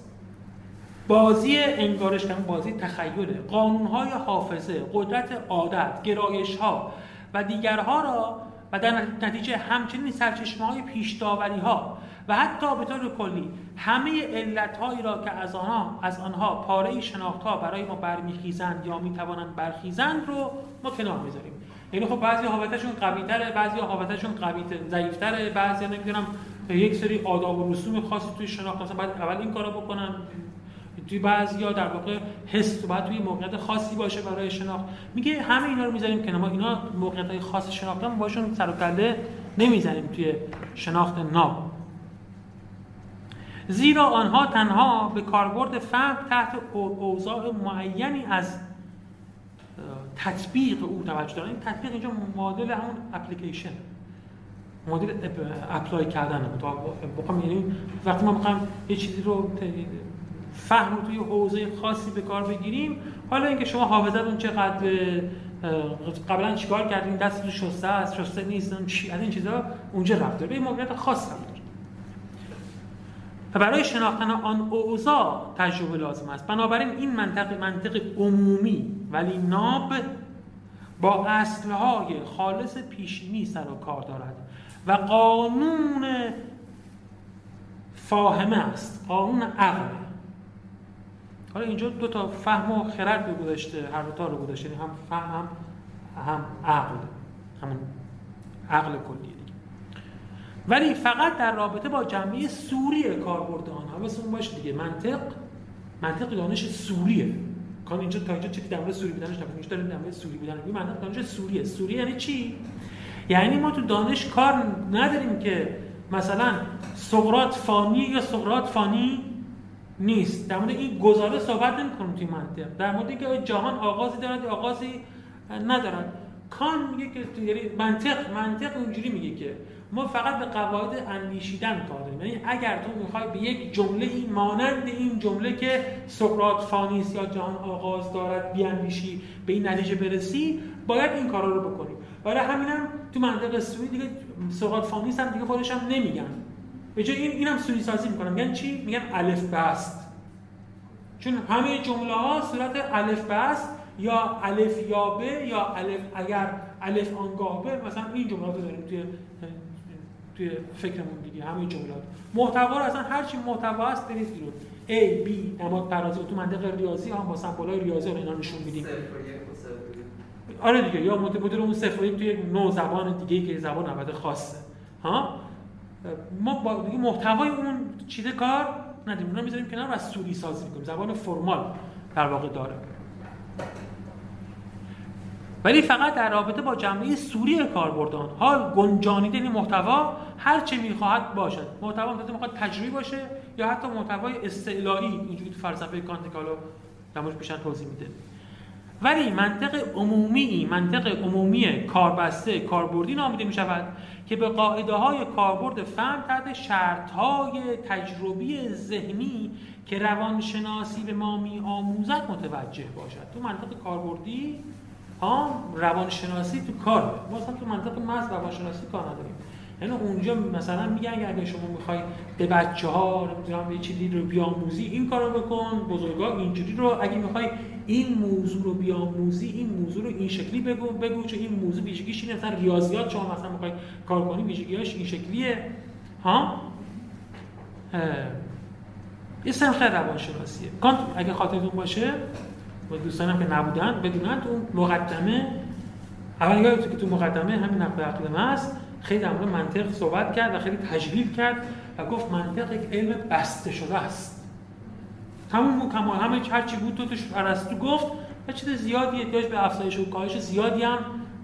بازی انگارش کردن بازی تخیله. قانونهای حافظه قدرت عادت گرایشها و دیگرها را و در نتیجه همچنین سرچشمه های پیشداوری ها و حتی به طور کلی همه علت هایی را که از آنها از آنها پاره شناخت ها برای ما برمیخیزند یا می‌توانند برخیزند رو ما کنار می‌ذاریم. یعنی خب بعضی حافظه‌شون قوی تره بعضی حافظه‌شون قوی ضعیف تره بعضی نمی‌دونم یک سری آداب و رسوم خاصی توی شناخت مثلا بعد اول این کارو بکنن. توی بعضیا در واقع حس باید توی موقعیت خاصی باشه برای شناخت. میگه همه اینا رو می‌ذاریم که ما اینا موقعیت های خاص شناختن باشون سر و کله نمی‌زنیم توی شناخت ناب. زیرا آنها تنها به کاربرد فهم تحت اوضاع معینی از تطبیق او توجه دارن. این تطبیق اینجا مدل همون اپلیکیشن. مدل اپلای کردن بخوام یعنی وقتی ما می‌خوایم یه چیزی رو فهم توی حوزه خاصی به کار بگیریم حالا اینکه شما حافظتون چقدر قبلا چیکار کردین؟ دست شسته است شسته نیست چی از این چیزا اونجا رفت. داره به موقعیت خاص رفت داره. و برای شناختن آن اوضاع تجربه لازم است. بنابراین این منطق منطق عمومی ولی ناب با اصلهای خالص پیشینی سر و کار دارد. و قانون فاهمه است. قانون عقل. حالا اینجا دو تا فهم و خرد رو گذاشته هر دو تا رو گذاشته. یعنی هم فهم هم, عقل. همون عقل کلی. دیگه ولی فقط در رابطه با جمعی سوری کاربرد مثل اون باشه دیگه. منطق منطق دانش سوریه. کان اینجا تا اینجا چیزی در سوری بودنش نکنیم اینجا داریم در مورد سوری بودن. منطق دانش سوریه. سوری یعنی چی؟ یعنی ما تو دانش کار نداریم که مثلا سقراط فانی یا سقراط فانی نیست. در مورد این گزاره صحبت نمی‌کنیم توی منطق. در مورد اینکه جهان آغازی دارد یا آغازی ندارد. کان میگه که یعنی منطق منطق اونجوری میگه که ما فقط به قواعد اندیشیدن کار داریم یعنی اگر تو می‌خوای به یک جمله ای مانند این جمله که سقراط فانیس یا جهان آغاز دارد بیاندیشی به این نتیجه برسی باید این کارا رو بکنیم برای همینم تو منطق سوری دیگه سقراط فانیس هم دیگه خودش هم نمیگن. به جای این اینم سوری سازی می‌کنن. میگن چی؟ میگن الف بست. چون همه جمله ها صورت الف بست یا الف یا ب یا الف اگر الف آنگاه به مثلا این جملات رو داریم توی توی فکرمون دیگه همه جملات محتوا رو اصلا هر چی محتوا هست بریز بیرون A B نماد پردازی تو منطق ریاضی هم با سمبولای ریاضی رو اینا نشون میدیم. آره دیگه یا مدل اون صفر توی نوع زبان دیگه که زبان البته خاصه. ها؟ ما با محتوای اون چیز کار ندیم اونا می‌ذاریم کنار و سوری سازی می‌کنیم. زبان فرمال در واقع داره. ولی فقط در رابطه با جمعی سوری کاربردان. حال گنجانیدن محتوا هر چه می‌خواهد باشد. محتوا مثلا می‌خواد تجربی باشه یا حتی محتوای استعلایی اینجوری تو فلسفه کانت حالا در بیشتر توضیح میده. ولی منطق عمومی منطق عمومی کاربسته کاربردی نامیده می شود که به قاعده های کاربرد فهم تحت شرط های تجربی ذهنی که روانشناسی به ما می آموزد متوجه باشد. تو منطق کاربردی ها روانشناسی تو کار ما تو منطق محض روانشناسی کار نداریم. یعنی اونجا مثلا میگن اگه شما می‌خوای به بچه ها نمی‌دونم یه چیزی رو بیاموزی این کارو بکن بزرگا اینجوری رو. اگه می‌خوای این موضوع رو بیاموزی این موضوع رو این شکلی بگو بگو چه این موضوع ویژگیش اینه. مثلا ریاضیات شما مثلا می‌خوای کار کنی ویژگیاش این شکلیه. ها؟ یه سنخ روانشناسیه. کانت اگه خاطرتون باشه و دوستانم که نبودن بدونن تو مقدمه اول که تو مقدمه همین نقد عقل هست خیلی در مورد منطق صحبت کرد و خیلی تجلیل کرد و گفت منطق یک علم بسته شده است. تموم کمال همه هر چی بود تو توش ارسطو گفت و چیز زیادی احتیاج به افزایش و کاهش زیادی هم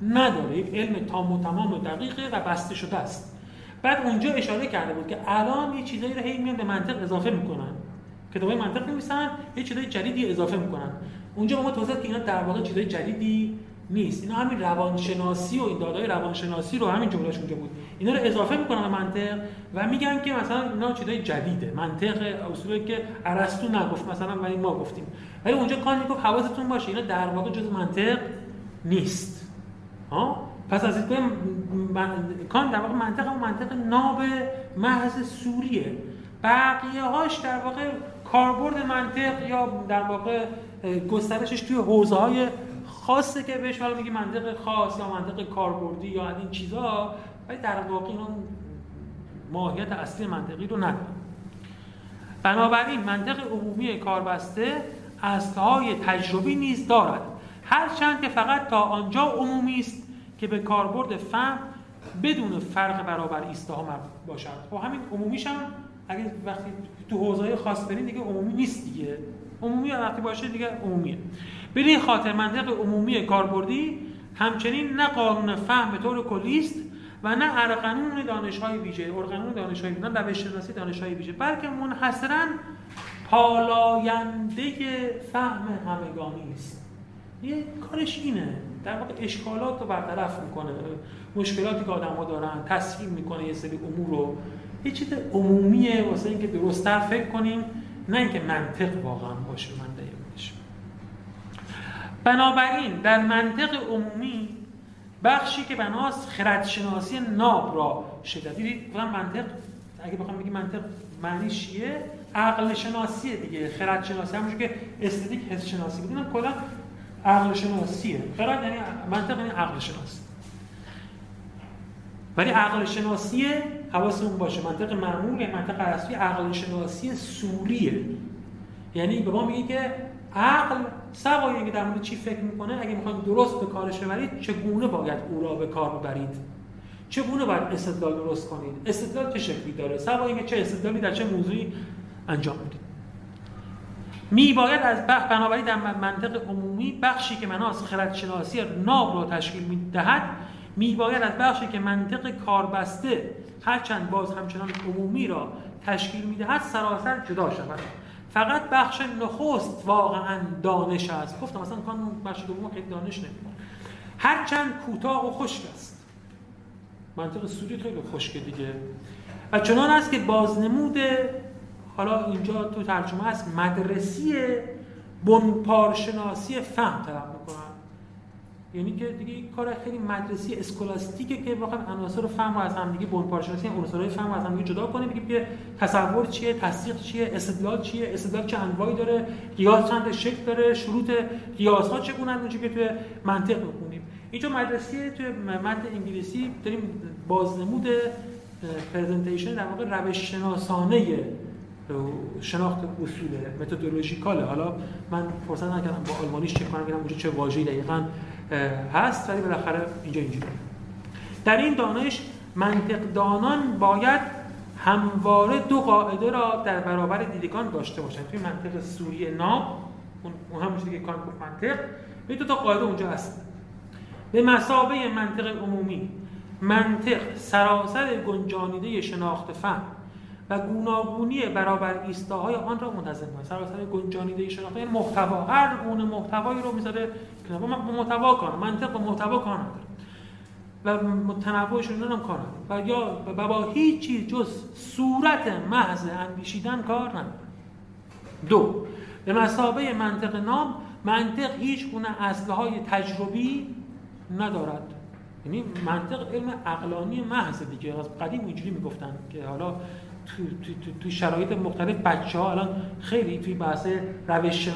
نداره. یک علم تام و تمام و دقیقه و بسته شده است. بعد اونجا اشاره کرده بود که الان یه چیزایی رو هی میان به منطق اضافه می‌کنن. کتابای منطق نمیسن یه چیزای جدیدی اضافه می‌کنن. اونجا ما توضیح که اینا در واقع چیزای جدیدی نیست. اینا همین روانشناسی و این دادای روانشناسی رو همین جملهش اونجا بود. اینا رو اضافه می‌کنن به منطق و میگن که مثلا اینا چیزای جدیده. منطق اصولی که ارسطو نگفت مثلا ولی ما گفتیم. ولی اونجا کان می‌گفت حواستون باشه. اینا در واقع جز منطق نیست. ها؟ پس از دیدگاه کان در واقع منطق و منطق ناب محض سوریه. بقیه هاش در واقع کاربرد منطق یا در واقع گسترشش توی حوزه های خاصه که بهش حالا میگی منطق خاص یا منطق کاربردی یا این چیزها ولی در واقع اون ماهیت اصلی منطقی رو نداره. بنابراین منطق عمومی کاربسته اصلهای تجربی نیز دارد. هرچند که فقط تا آنجا عمومی است که به کاربرد فهم بدون فرق برابر ایستاها مربوط باشد. خب همین عمومیش هم اگه وقتی تو حوزه خاص برین دیگه عمومی نیست دیگه. عمومی وقتی باشه دیگه عمومیه. به خاطر منطق عمومی کاربردی همچنین نه قانون فهم به طور کلی است و نه ارقانون دانش‌های ویژه ارقانون دانش‌های ویژه نه روش شناسی دانش‌های ویژه بلکه منحصرا پالاینده فهم همگانی است. یه کارش اینه در واقع اشکالات رو برطرف می‌کنه مشکلاتی که آدم‌ها دارن تصحیح می‌کنه یه سری امور رو. یه چیز عمومیه واسه اینکه درست‌تر فکر کنیم نه اینکه منطق واقعا باشه. من بنابراین در منطق عمومی بخشی که بناست خردشناسی ناب را شده دیدید منطق اگه بخوام بگیم منطق معنیش چیه؟ عقل شناسیه دیگه. خرد شناسی همونش که استدیک حس شناسی بود کلا عقل شناسیه خرد یعنی منطق یعنی عقل شناسی ولی عقل شناسی حواسمون باشه. منطق معمول منطق اصلی عقل شناسی سوریه. یعنی به ما میگه که عقل سوای اینکه در مورد چی فکر می‌کنه اگه می‌خواید درست به کارش ببرید چگونه باید او را به کار ببرید؟ چگونه باید استدلال درست کنید؟ استدلال چه شکلی داره؟ سوای اینکه چه استدلالی در چه موضوعی انجام بدید می باید از بخ بنابراین در منطق عمومی بخشی که مناس خردشناسی ناب را تشکیل می‌دهد می باید از بخشی که منطق کاربسته هرچند باز همچنان عمومی را تشکیل می‌دهد سراسر جدا شود. فقط بخش نخست واقعا دانش است. گفتم مثلا کان بخش دوم خیلی دانش نمی‌کنه. هرچند کوتاه و خشک است. منطق سوری خیلی خشکه دیگه. و چنان است که بازنمود حالا اینجا تو ترجمه هست مدرسی بنپارشناسی فهم طلب می‌کنن یعنی که دیگه کار خیلی مدرسی اسکولاستیکه که بخوایم عناصر فهم رو از هم دیگه بنپارشناسی عناصرهای فهم رو از هم دیگه جدا کنیم بگیم که تصور چیه تصدیق چیه استدلال چیه استدلال چه انواعی داره قیاس چند شکل داره شروط قیاس ها چگونه اونجا که توی منطق می‌خونیم اینجا مدرسی توی متن انگلیسی داریم بازنمود پرزنتیشن در واقع روش شناسانه شناخت اصول متدولوژیکاله. حالا من فرصت نکردم با آلمانیش چک کنم ببینم اونجا چه واژه‌ای دقیقاً هست ولی بالاخره اینجا اینجوری. در این دانش منطقدانان باید همواره دو قاعده را در برابر دیدگان داشته باشند. توی منطق سوری نام اون هم که کان گفت منطق به دو تا قاعده اونجا هست. به مسابه منطق عمومی منطق سراسر گنجانیده شناخت فهم و گوناگونی برابر ایستاهای آن را منتظم کنید سراسر گنجانیده شناخته یعنی محتوا. هر گونه محتوایی رو می‌ذاره که محتوا کنه منطق و محتوا نداره و تنوعشون هم کار و یا و با هیچ چیز جز صورت محض اندیشیدن کار نداره دو به مسابه منطق نام منطق هیچ گونه اصله های تجربی ندارد. یعنی منطق علم عقلانی محض دیگه. از قدیم اینجوری می‌گفتن که حالا تو, تو, تو, شرایط مختلف بچه ها الان خیلی توی بحث روش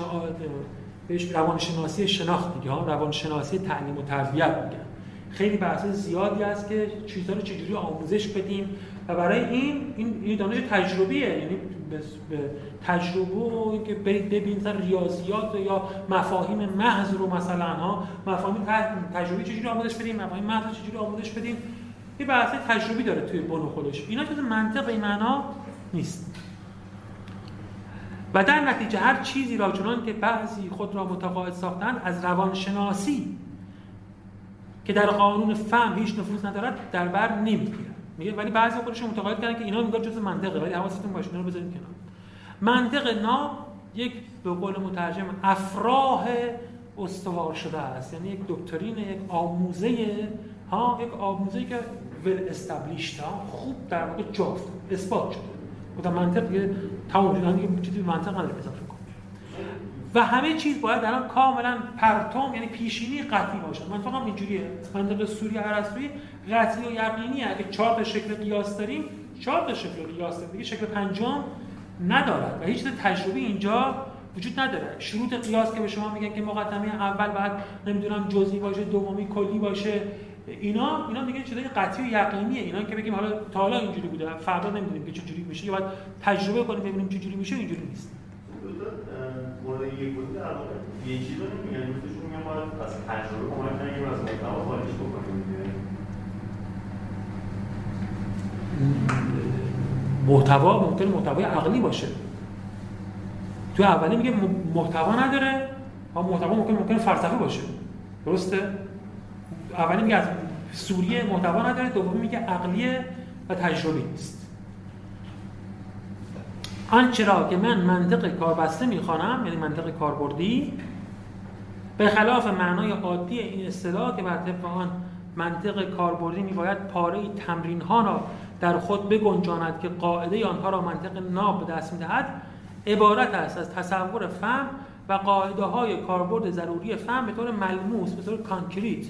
بهش روانشناسی شناخت دیگه ها؟ روانشناسی تعلیم و تربیت میگن خیلی بحث زیادی هست که چیزها رو چجوری آموزش بدیم و برای این این دانش تجربیه. یعنی به تجربه و اینکه برید ببینید ریاضیات یا مفاهیم محض رو مثلا ها؟ مفاهیم تجربی چجوری آموزش بدیم؟ مفاهیم محض چجوری آموزش بدیم؟ یه بحث تجربی داره توی بن خودش. اینا چیز منطق این معنا نیست. و در نتیجه هر چیزی را چنان که بعضی خود را متقاعد ساختن از روانشناسی که در قانون فهم هیچ نفوذ ندارد در بر نمی‌گیرد. میگه ولی بعضی خودشون معتقد کردن که اینا میگه جزء منطقه. ولی حواستون باشه رو بذارید کنار. منطق نام یک به قول مترجم افراه استوار شده است. یعنی یک دکترین یک آموزه ها یک آموزه که ول استابلیشت ها خوب در واقع جا اثبات شده. خود منطق دیگه تمام شده دیگه چیزی منطق نداره اضافه کن و همه چیز باید الان کاملا پرتوم یعنی پیشینی قطعی باشه. منطق هم اینجوریه. منطق سوری ارسطویی قطعی و یقینی اگه چهار تا شکل قیاس داریم چهار تا شکل قیاس داریم. دیگه شکل پنجم ندارد و هیچ تجربی اینجا وجود نداره. شروط قیاس که به شما میگن که مقدمه اول بعد نمی‌دونم جزئی باشه دومی کلی باشه. اینا اینا میگن چیزای قطعی و یقینیه. اینا که بگیم حالا تا حالا اینجوری بوده. فردا نمی‌دونیم که چجوری میشه یا باید تجربه کنیم ببینیم چجوری میشه اینجوری نیست. مورد یک بود. در واقع یه چیز رو نمیگن دوستشون میگن باید از تجربه کمک کنیم از محتوا خارج بکنیم. محتوا ممکن محتوای عقلی باشه. تو اولی میگه محتوا نداره و محتوا ممکن ممکن فلسفه باشه. درسته؟ اولی میگه از سوریه محتوا نداره دومی میگه عقلیه و تجربی نیست آنچه را که من منطق کاربسته می‌خوانم یعنی منطق کاربردی به خلاف معنای عادی این اصطلاح که بر طبق آن منطق کاربردی میباید پاره تمرین ها را در خود بگنجاند که قاعده آنها را منطق ناب به دست می‌دهد عبارت است از تصور فهم و قاعده های کاربرد ضروری فهم به طور ملموس به طور کانکریت.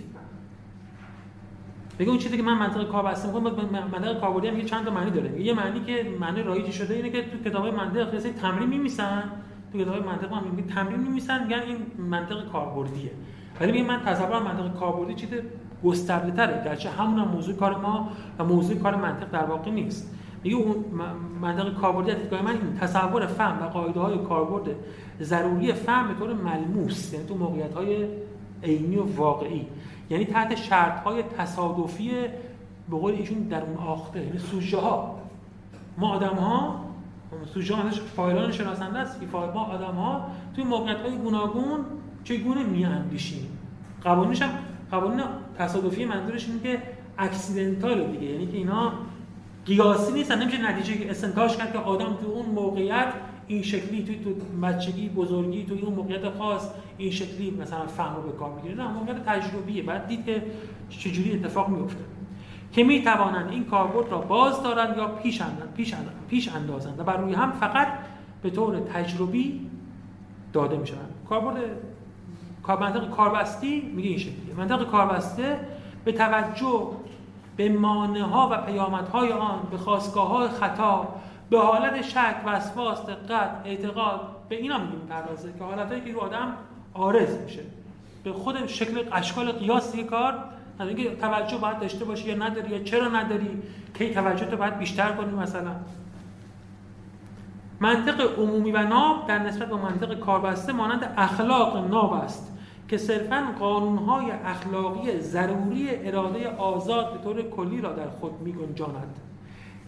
بگه اون چیزی که من منطق کار بسته می‌کنم منطق کاربردی هم چند تا معنی داره. یه معنی که معنی رایجی شده اینه که تو کتاب منطق خیلی تمرین می‌میسن تو کتاب منطق هم میگن تمرین می‌میسن میگن این منطق کاربردیه. ولی میگه من تصور منطق کاربردی چیز گسترده تره گرچه همون هم موضوع کار ما و موضوع کار منطق در واقع نیست. میگه اون منطق کاربردی از دیدگاه من این تصور فهم و قاعده های کاربرد ضروری فهم به طور ملموس یعنی تو موقعیت های عینی و واقعی. یعنی تحت شرط های تصادفی به قول ایشون در اون آخته یعنی سوژه ها ما آدم ها سوژه ها فایلان شناسنده است. ما آدم ها توی موقعیت های گوناگون چگونه میاندیشیم؟ قوانینش هم قوانین تصادفی منظورش اینه که اکسیدنتال دیگه یعنی که اینا قیاسی نیستن. نمیشه نتیجه استنتاج کرد که آدم تو اون موقعیت این شکلی توی تو بچگی بزرگی توی اون موقعیت خاص این شکلی مثلا فهم رو به کار می‌گیره. نه موقعیت تجربیه. بعد دید که چجوری اتفاق میفته که می توانند این کاربرد را باز دارند یا پیش اندازند پیش, پیش اندازند و بر روی هم فقط به طور تجربی داده می شوند کاربرد منطق کاربستی میگه این شکلیه. منطق کاربسته به توجه به مانه ها و پیامدهای آن به خواستگاه های خطا به حالت شک وسواس دقت اعتقاد به اینا میگیم پردازه که حالتهایی که رو آدم آرز میشه. به خود شکل اشکال قیاس کار اینکه توجه باید داشته باشی یا نداری یا چرا نداری کی توجه تو باید بیشتر کنی مثلا. منطق عمومی و ناب در نسبت به منطق کاربسته مانند اخلاق ناب است که صرفا قانونهای اخلاقی ضروری اراده آزاد به طور کلی را در خود می گنجاند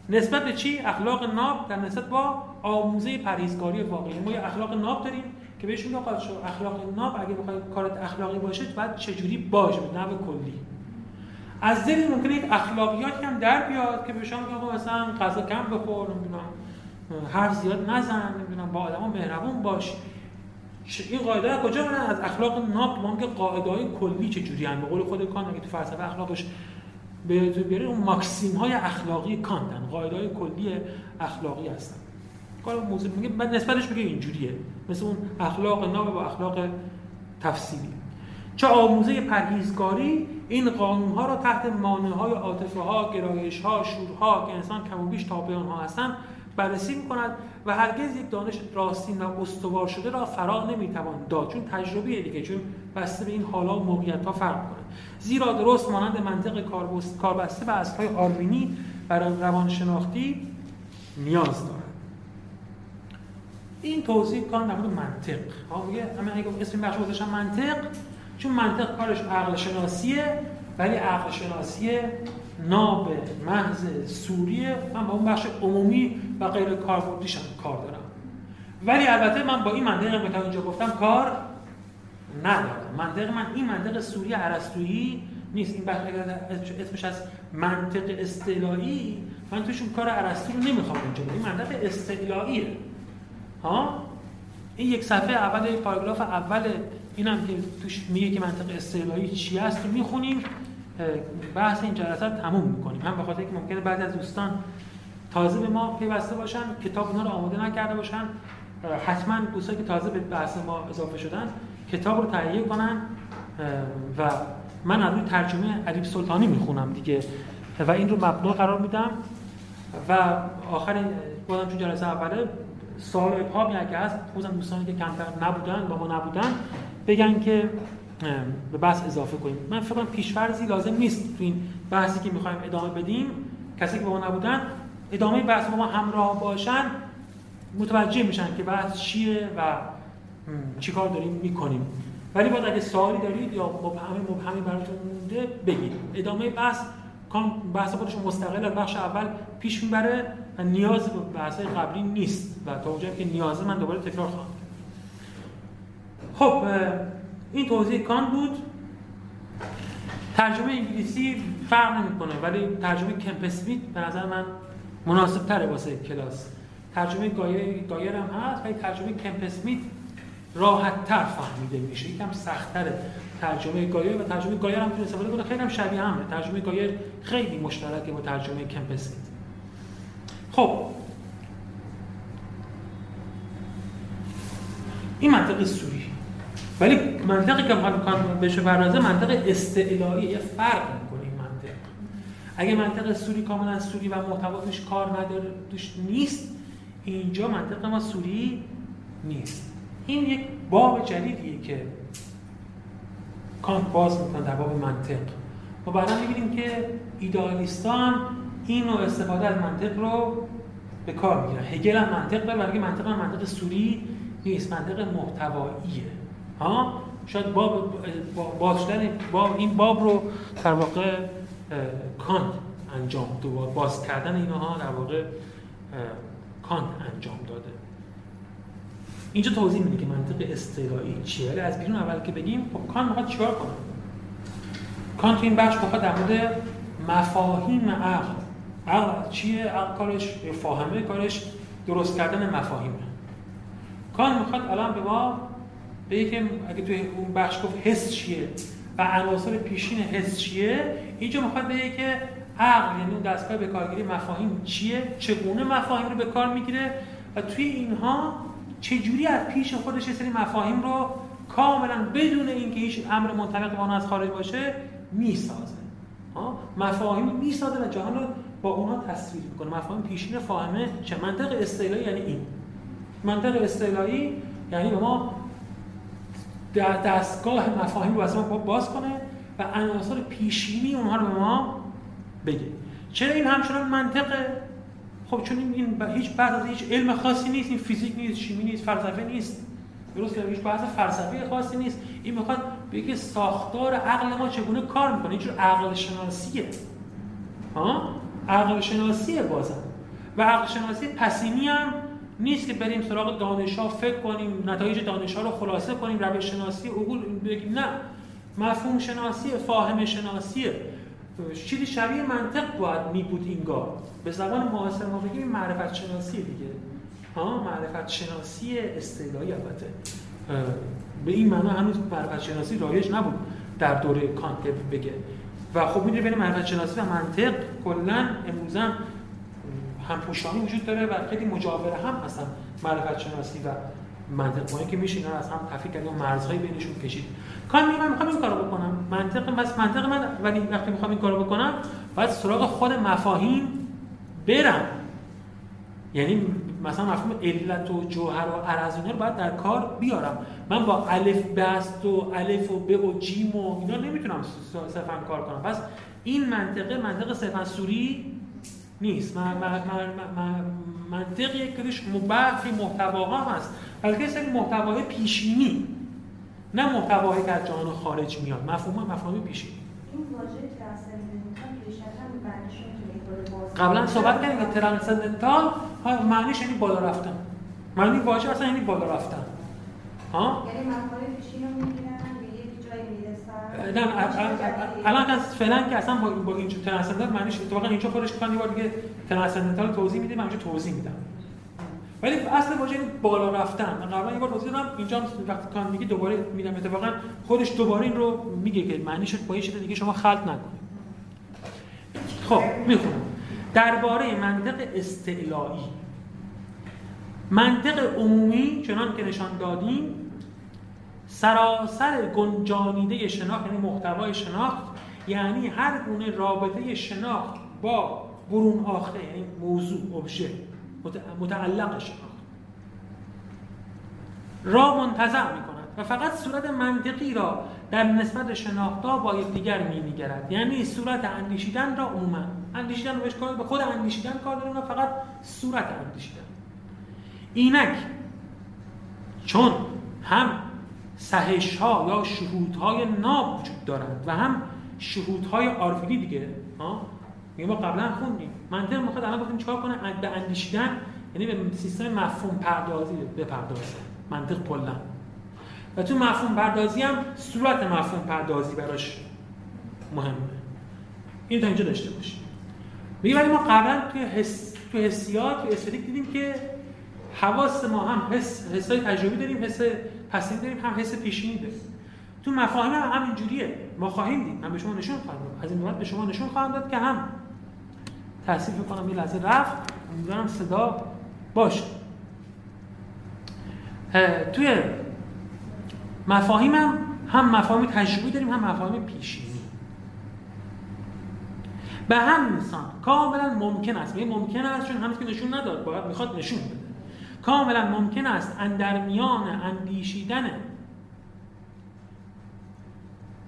نسبت به چی؟ اخلاق ناب در نسبت با آموزه پرهیزکاری واقعی. ما یه اخلاق ناب داریم که بهش میگه اخلاق ناب اگه بخوای کارت اخلاقی باشه باید چجوری باشه؟ به نوع کلی. از دل ممکنه یک اخلاقیاتی هم در بیاد که به شما میگه مثلا غذا کم بخور نمی‌دونم حرف زیاد نزن نمی‌دونم با آدما مهربون باش. این قاعده کجا میاد از اخلاق ناب. ما که قاعده های کلی جوری به قول خود اگه تو فلسفه اخلاقش به بیاره اون ماکسیم های اخلاقی کانتن قاعده های کلی اخلاقی هستن. کار موضوع میگه نسبتش میگه اینجوریه. مثل اون اخلاق ناب با اخلاق تفصیلی چه آموزه پرهیزگاری؟ این قانون ها را تحت مانع های عاطفه ها گرایش ها شورها که انسان کم و بیش تابع آنها هستند بررسی می کند و هرگز یک دانش راستین و استوار شده را فرا نمی‌توان داد. چون تجربه دیگه چون بسته به این حالا و موقعیت ها فرق کنه زیرا درست مانند منطق کاربسته و اصلهای آروینی برای روانشناختی نیاز دارد. این توضیح کار در منطق. ها میگه اگه اسم بخش گذاشتم منطق چون منطق کارش عقل شناسیه ولی عقل شناسی ناب محض سوریه. من با اون بخش عمومی و غیر کاربردیش کار دارم. ولی البته من با این منطق که اینجا گفتم کار ندارم. منطق من این منطق سوری عرستویی نیست. این بخش اسمش از منطق استعلایی من توشون کار عرستو رو نمی‌خوام اینجا این منطق استعلاییه ها؟ این یک صفحه اول پاراگراف اول اینم که توش میگه که منطق استعلایی چی است. رو می‌خونیم بحث این جلسه رو تموم می‌کنیم. هم به خاطر که ممکنه بعضی از دوستان تازه به ما پیوسته باشن کتاب اونا رو آماده نکرده باشن حتما دوستانی که تازه به بحث ما اضافه شدن کتاب رو تهیه کنن و من از روی ترجمه علیب سلطانی می‌خونم دیگه. و این رو مبنا قرار میدم. و آخر بودم چون جلسه اوله سوال ابهامی اگه هست خصوصا دوستانی که کمتر نبودن با ما نبودن بگن که به بحث اضافه کنیم. من فکر کنم پیشفرضی لازم نیست تو این بحثی که می‌خوایم ادامه بدیم. کسی که با ما نبودن ادامه بحث با ما همراه باشن متوجه میشن که بحث چیه و چیکار داریم؟ می‌کنیم. ولی باید اگه سوالی دارید یا مبهمی مبهمی براتون مونده بگید. ادامه بحث کام بحث خودش مستقل از بخش اول پیش می‌بره و نیاز به بحث قبلی نیست. و تا اونجایی که نیازه من دوباره تکرار خواهم خب این توضیح کانت بود. ترجمه انگلیسی فرق نمی‌کنه ولی ترجمه کمپ به نظر من مناسب تره واسه کلاس. ترجمه گایر, گایر هم هست ولی ترجمه کمپ راحت تر فهمیده میشه. یکم سخت تره ترجمه گایر و ترجمه گایر هم تو استفاده کنه. خیلی هم شبیه همه. ترجمه گایر خیلی مشترکه با ترجمه کمپ اسمیت خب. این منطق سوری. ولی منطقی که می‌خواد بشه برازه منطق استعلایی. یه فرق می‌کنه این منطق. اگه منطق سوری کاملا سوری و محتواتش کار نداره توش نیست. اینجا منطق ما سوری نیست. این یک باب جدیدیه که کانت باز می‌کنه در باب منطق. ما بعدا می‌بینیم که ایدالیستان این نوع استفاده از منطق رو به کار می‌گیرن. هگل هم منطق داره ولی منطق هم منطق سوری نیست منطق محتواییه. ها؟ شاید باب باز شدن باب این باب رو در واقع کانت انجام دوباره باز کردن اینها در واقع کانت انجام داده. اینجا توضیح میده که منطق استعلایی چیه. ولی از بیرون اول که بگیم خب کانت می‌خواد چیکار کنه؟ کانت این بخش می‌خواد در مورد مفاهیم عقل. عقل چیه؟ عقل کارش فاهمه کارش درست کردن مفاهیمه. کانت می‌خواد الان به ما به که اگه توی اون بخش گفت حس چیه و عناصر پیشین حس چیه اینجا می‌خواد بگه که عقل یعنی اون دستگاه به کارگیری مفاهیم چیه؟ چگونه مفاهیم رو به کار می‌گیره؟ و توی اینها چجوری از پیش خودش سری مفاهیم رو کاملا بدون اینکه هیچ امر منطبق با از خارج باشه می‌سازه. مفاهیم می‌سازه و جهان رو با اونها تصویر می‌کنه. مفاهیم پیشین فاهمه چه؟ منطق استعلایی یعنی این. منطق استعلایی یعنی به ما دستگاه مفاهیم رو ما باز کنه و عناصر پیشینی اونها رو به ما بگه. چرا این همچنان منطقه؟ خب چون این هیچ بعد هیچ علم خاصی نیست این فیزیک نیست شیمی نیست فلسفه نیست. درست هیچ بحث فلسفی خاصی نیست. این می‌خواد بگه ساختار عقل ما چگونه کار می‌کنه؟ اینجور عقل شناسیه ها؟ عقل شناسیه بازم. و عقل شناسی پسینی هم نیست که بریم سراغ دانش ها فکر کنیم نتایج دانش ها رو خلاصه کنیم روش شناسی عقول بگیم نه. مفهوم شناسی فاهم شناسیه. چیزی شبیه منطق باید می بود اینگار به زبان معاصر ما بگیم معرفت شناسی دیگه. ها معرفت شناسی اصطلاحی البته. به این معنا هنوز معرفت شناسی رایج نبود در دوره کانت بگه. و خب می‌دونی بین معرفت شناسی و منطق کلا امروزا همپوشانی وجود داره و خیلی مجاوره هم هستن معرفت شناسی و منطق با که میشه اینا از هم تفکیک کرد و مرزهای بینشون کشید. کار میگم می‌خوام این کارو بکنم. منطق بس منطق من ولی وقتی می‌خوام این کارو بکنم باید سراغ خود مفاهیم برم. یعنی مثلا مفهوم علت و جوهر و عرض رو باید در کار بیارم. من با الف بست و الف و ب و جیم و اینا نمی‌تونم صرفا کار کنم. پس این منطقه منطق صرفا سوری نیست. منطق یک کدش برخی محتواها هست. بلکه یک محتوای پیشینی نه محتوایی که از جهان خارج میاد. مفهوم مفهوم پیشینی. قبلا صحبت کردیم که ترانسندنتال معنیش یعنی بالا رفتن. معنی واژه اصلا یعنی بالا رفتن. ها؟ یعنی مفاهیم پیشینی رو نه الان از فعلا که اصلا با, با این ترانسندنتال معنیش اتفاقا اینجا خودش کان یه بار دیگه ترانسندنتال توضیح میده من اینجا توضیح میدم. ولی اصل واژه بالا رفتن. من قبلا یه بار توضیح دادم اینجا وقتی کان میگه دوباره میدم اتفاقا خودش دوباره این رو میگه که معنیش با یه چیز دیگه شما خلط نکنید. خب می‌خونم. درباره منطق استعلایی. منطق عمومی چنان که نشان دادیم سراسر گنجانیده شناخت یعنی محتوای شناخت یعنی هر گونه رابطه شناخت با برون آخته یعنی موضوع ابژه. متعلق شناخت را منتظر می کند و فقط صورت منطقی را در نسبت شناختا با یکدیگر می نگرد یعنی صورت اندیشیدن را عموما. اندیشیدن بهش کار به خود اندیشیدن کار داریم و فقط صورت اندیشیدن. اینک چون هم سهش ها یا شهود های ناب وجود دارند و هم شهود های آرفیدی دیگه ما قبلا خوندیم. منطق می‌خواد الان گفتیم چیکار کنه به اندیشیدن یعنی به سیستم مفهوم پردازی بپردازه. منطق کلا. و تو مفهوم پردازی هم صورت مفهوم پردازی براش مهمه. این تا اینجا داشته باشیم. میگه ولی ما قبلا توی حس تو حسیات تو استدیک دیدیم که حواس ما هم حس حسای تجربی داریم حس پسین داریم هم حس پیشینی داریم. تو مفاهیم هم همین جوریه ما خواهیم دید. من به شما نشون خواهم داد. از این به شما نشون خواهم داد که هم تاسف کنم یه لحظه. رفت. امیدوارم صدا باشه. توی مفاهیم هم مفاهیم تجربی داریم هم مفاهیم پیشینی. به هم انسان کاملا ممکن است. یعنی ممکن است چون هنوز که نشون نداد. باید می‌خواد نشون بده. کاملا ممکن است اندر میان اندیشیدن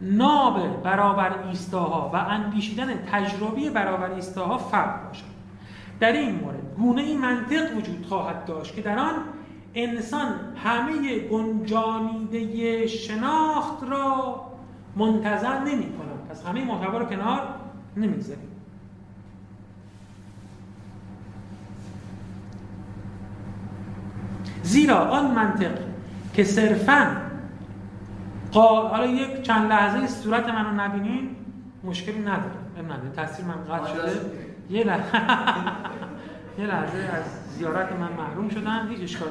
ناب برابر ایستاها و اندیشیدن تجربی برابر ایستاها فرق باشد در این مورد گونه این منطق وجود خواهد داشت که در آن انسان همه گنجانیده شناخت را منتظر نمی کند. پس همه محتوا رو کنار نمی‌گذاریم زیرا آن منطق که صرفا حالا یک چند لحظه صورت منو نبینین مشکلی نداره. نداره تاثیر من قطع شده. یه لحظه یه لحظه از زیارت من محروم شدن هیچ اشکال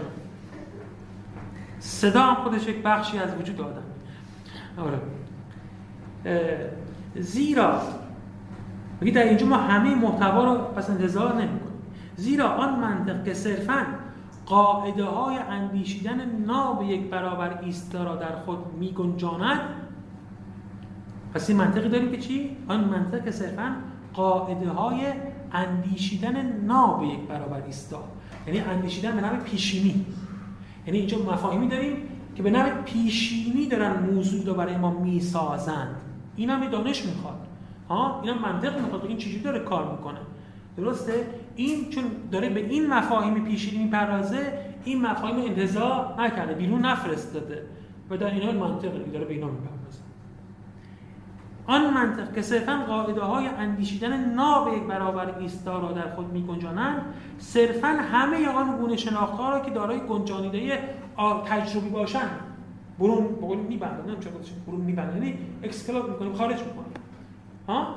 صدا هم خودش یک بخشی از وجود آدم. آره. زیرا میگه در اینجا ما همه محتوا رو پس انتظار نمی زیرا آن منطق که صرفا قاعده های اندیشیدن ناب یک برابر ایستا را در خود می گنجاند پس این منطقی داریم که چی؟ آن منطق صرفا قاعده های اندیشیدن ناب یک برابر ایستا. یعنی اندیشیدن به نام پیشینی. یعنی اینجا مفاهیمی داریم که به نام پیشینی دارن موضوع رو برای ما می‌سازند. این هم دانش می‌خواد. ها؟ این هم منطق می‌خواد این چیزی داره کار می‌کنه. درسته؟ این چون داره به این مفاهیم پیشینی می‌پردازه این مفاهیم انتظار نکرده بیرون نفرستاده. و در اینا منطق داره به اینا می‌پردازه. آن منطق که صرفا قاعده های اندیشیدن ناب یک برابر ایستا را در خود میگنجانند صرفا همه آن گونه شناخت را که دارای گنجانیده تجربی باشند. برون بقول میبندن نمیشه برون میبندن یعنی اکسکلوب می‌کنیم خارج می‌کنیم. ها؟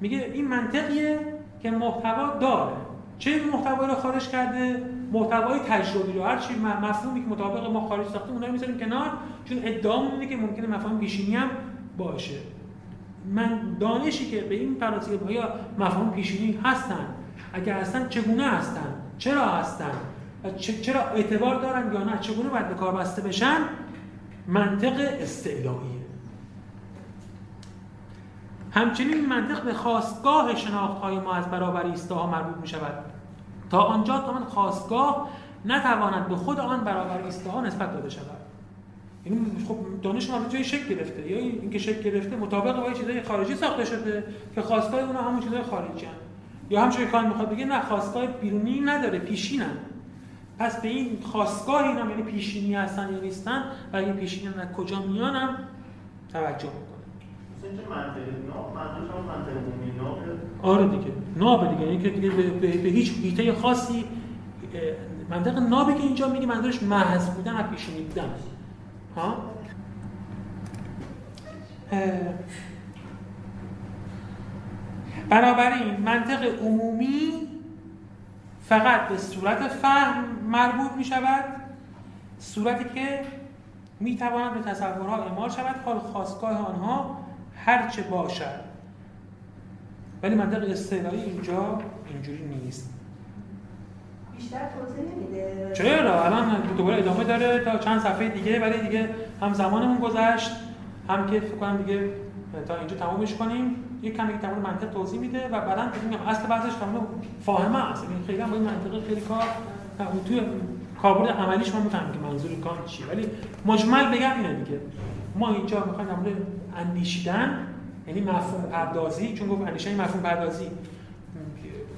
میگه این منطقیه. که محتوا داره. چه محتوایی رو خارج کرده؟ محتوای تجربی رو. هر چی مفهومی که مطابق ما خارج ساختیم اونها رو می‌ذاریم کنار. چون ادعا اینه که ممکنه مفاهیم پیشینی هم باشه. من دانشی که به این پراتیک یا مفاهیم پیشینی هستن اگر هستن چگونه هستن؟ چرا هستن؟ چرا اعتبار دارن یا نه؟ چگونه باید به کار بسته بشن؟ منطق استعلاییه همچنین منطق به خواستگاه شناخت های ما از برابر ایستاها مربوط می شود تا آنجا تا من خواستگاه نتواند به خود آن برابر ایستاها نسبت داده شود. یعنی خب دانش ما جای شکل گرفته یا اینکه شکل گرفته مطابق با چیزای خارجی ساخته شده که خواستگاه اونها همون چیزای خارجی هن. یا همچنین کار می‌خواد بگه نه خواستگاه بیرونی نداره پیشینن پس به این خواستگاه اینا یعنی پیشینی هستن یا نیستن و اگه پیشینی از کجا میانم؟ توجه. آره دیگه. ناب دیگه. یعنی که دیگه به, به, به هیچ هیته خاصی منطق نابی که اینجا میگه منظورش محض بودن و پیشینی بودن ها؟ بنابراین منطق عمومی فقط به صورت فهم مربوط می شود صورتی که می تواند به تصورها اعمال شود. حال خواستگاه آنها هرچه باشد. ولی منطق استعلایی اینجا اینجوری نیست. بیشتر توضیح نمیده. چرا الان دوباره ادامه داره تا چند صفحه دیگه ولی دیگه هم زمانمون گذشت هم که فکر کنم دیگه تا اینجا تمومش کنیم. یک کمی که منطق توضیح میده و بعدا میگم اصل بحثش تمام فاهمه است. یعنی خیلی هم با این منطق خیلی کار توی کاربرد عملیش ما می‌فهمیم که منظور کار چیه. ولی مجمل بگم اینه دیگه. ما اینجا می‌خوایم در مورد اندیشیدن یعنی مفهوم پردازی چون گفت اندیشیدن مفهوم پردازی.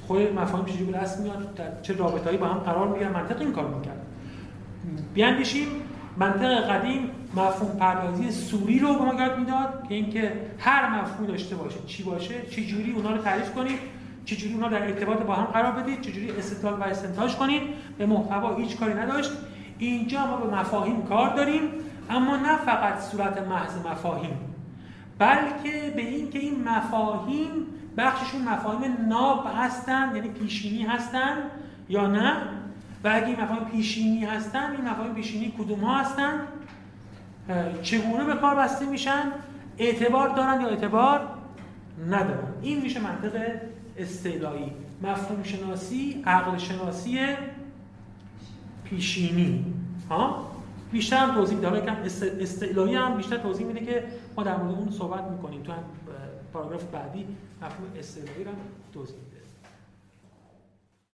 خود مفاهیم چجوری به دست میاد؟ چه رابطه‌ای با هم قرار می‌گیرن؟ منطق این کار می‌کرد. بیاندیشیم منطق قدیم مفهوم پردازی سوری رو به ما یاد می‌داد که اینکه هر مفهوم داشته باشه چی باشه چه جوری اونا رو تعریف کنید چه جوری اونا در ارتباط با هم قرار بدید چه جوری استدلال و استنتاج کنید. به محتوا هیچ کاری نداشت. اینجا ما به مفاهیم کار داریم. اما نه فقط صورت محض مفاهیم بلکه به اینکه این مفاهیم بخششون مفاهیم ناب هستند یعنی پیشینی هستند یا نه؟ و اگه این مفاهیم پیشینی هستند این مفاهیم پیشینی کدوم ها هستند؟ چگونه به کار بسته میشن؟ اعتبار دارن یا اعتبار ندارن؟ این میشه منطق استعلایی. مفهوم شناسی عقل شناسی پیشینی. ها؟ بیشتر توضیح داره کم استعلایی هم بیشتر توضیح میده که ما در مورد اون صحبت می‌کنیم. تو هم پاراگراف بعدی مفهوم استعلایی رو توضیح میده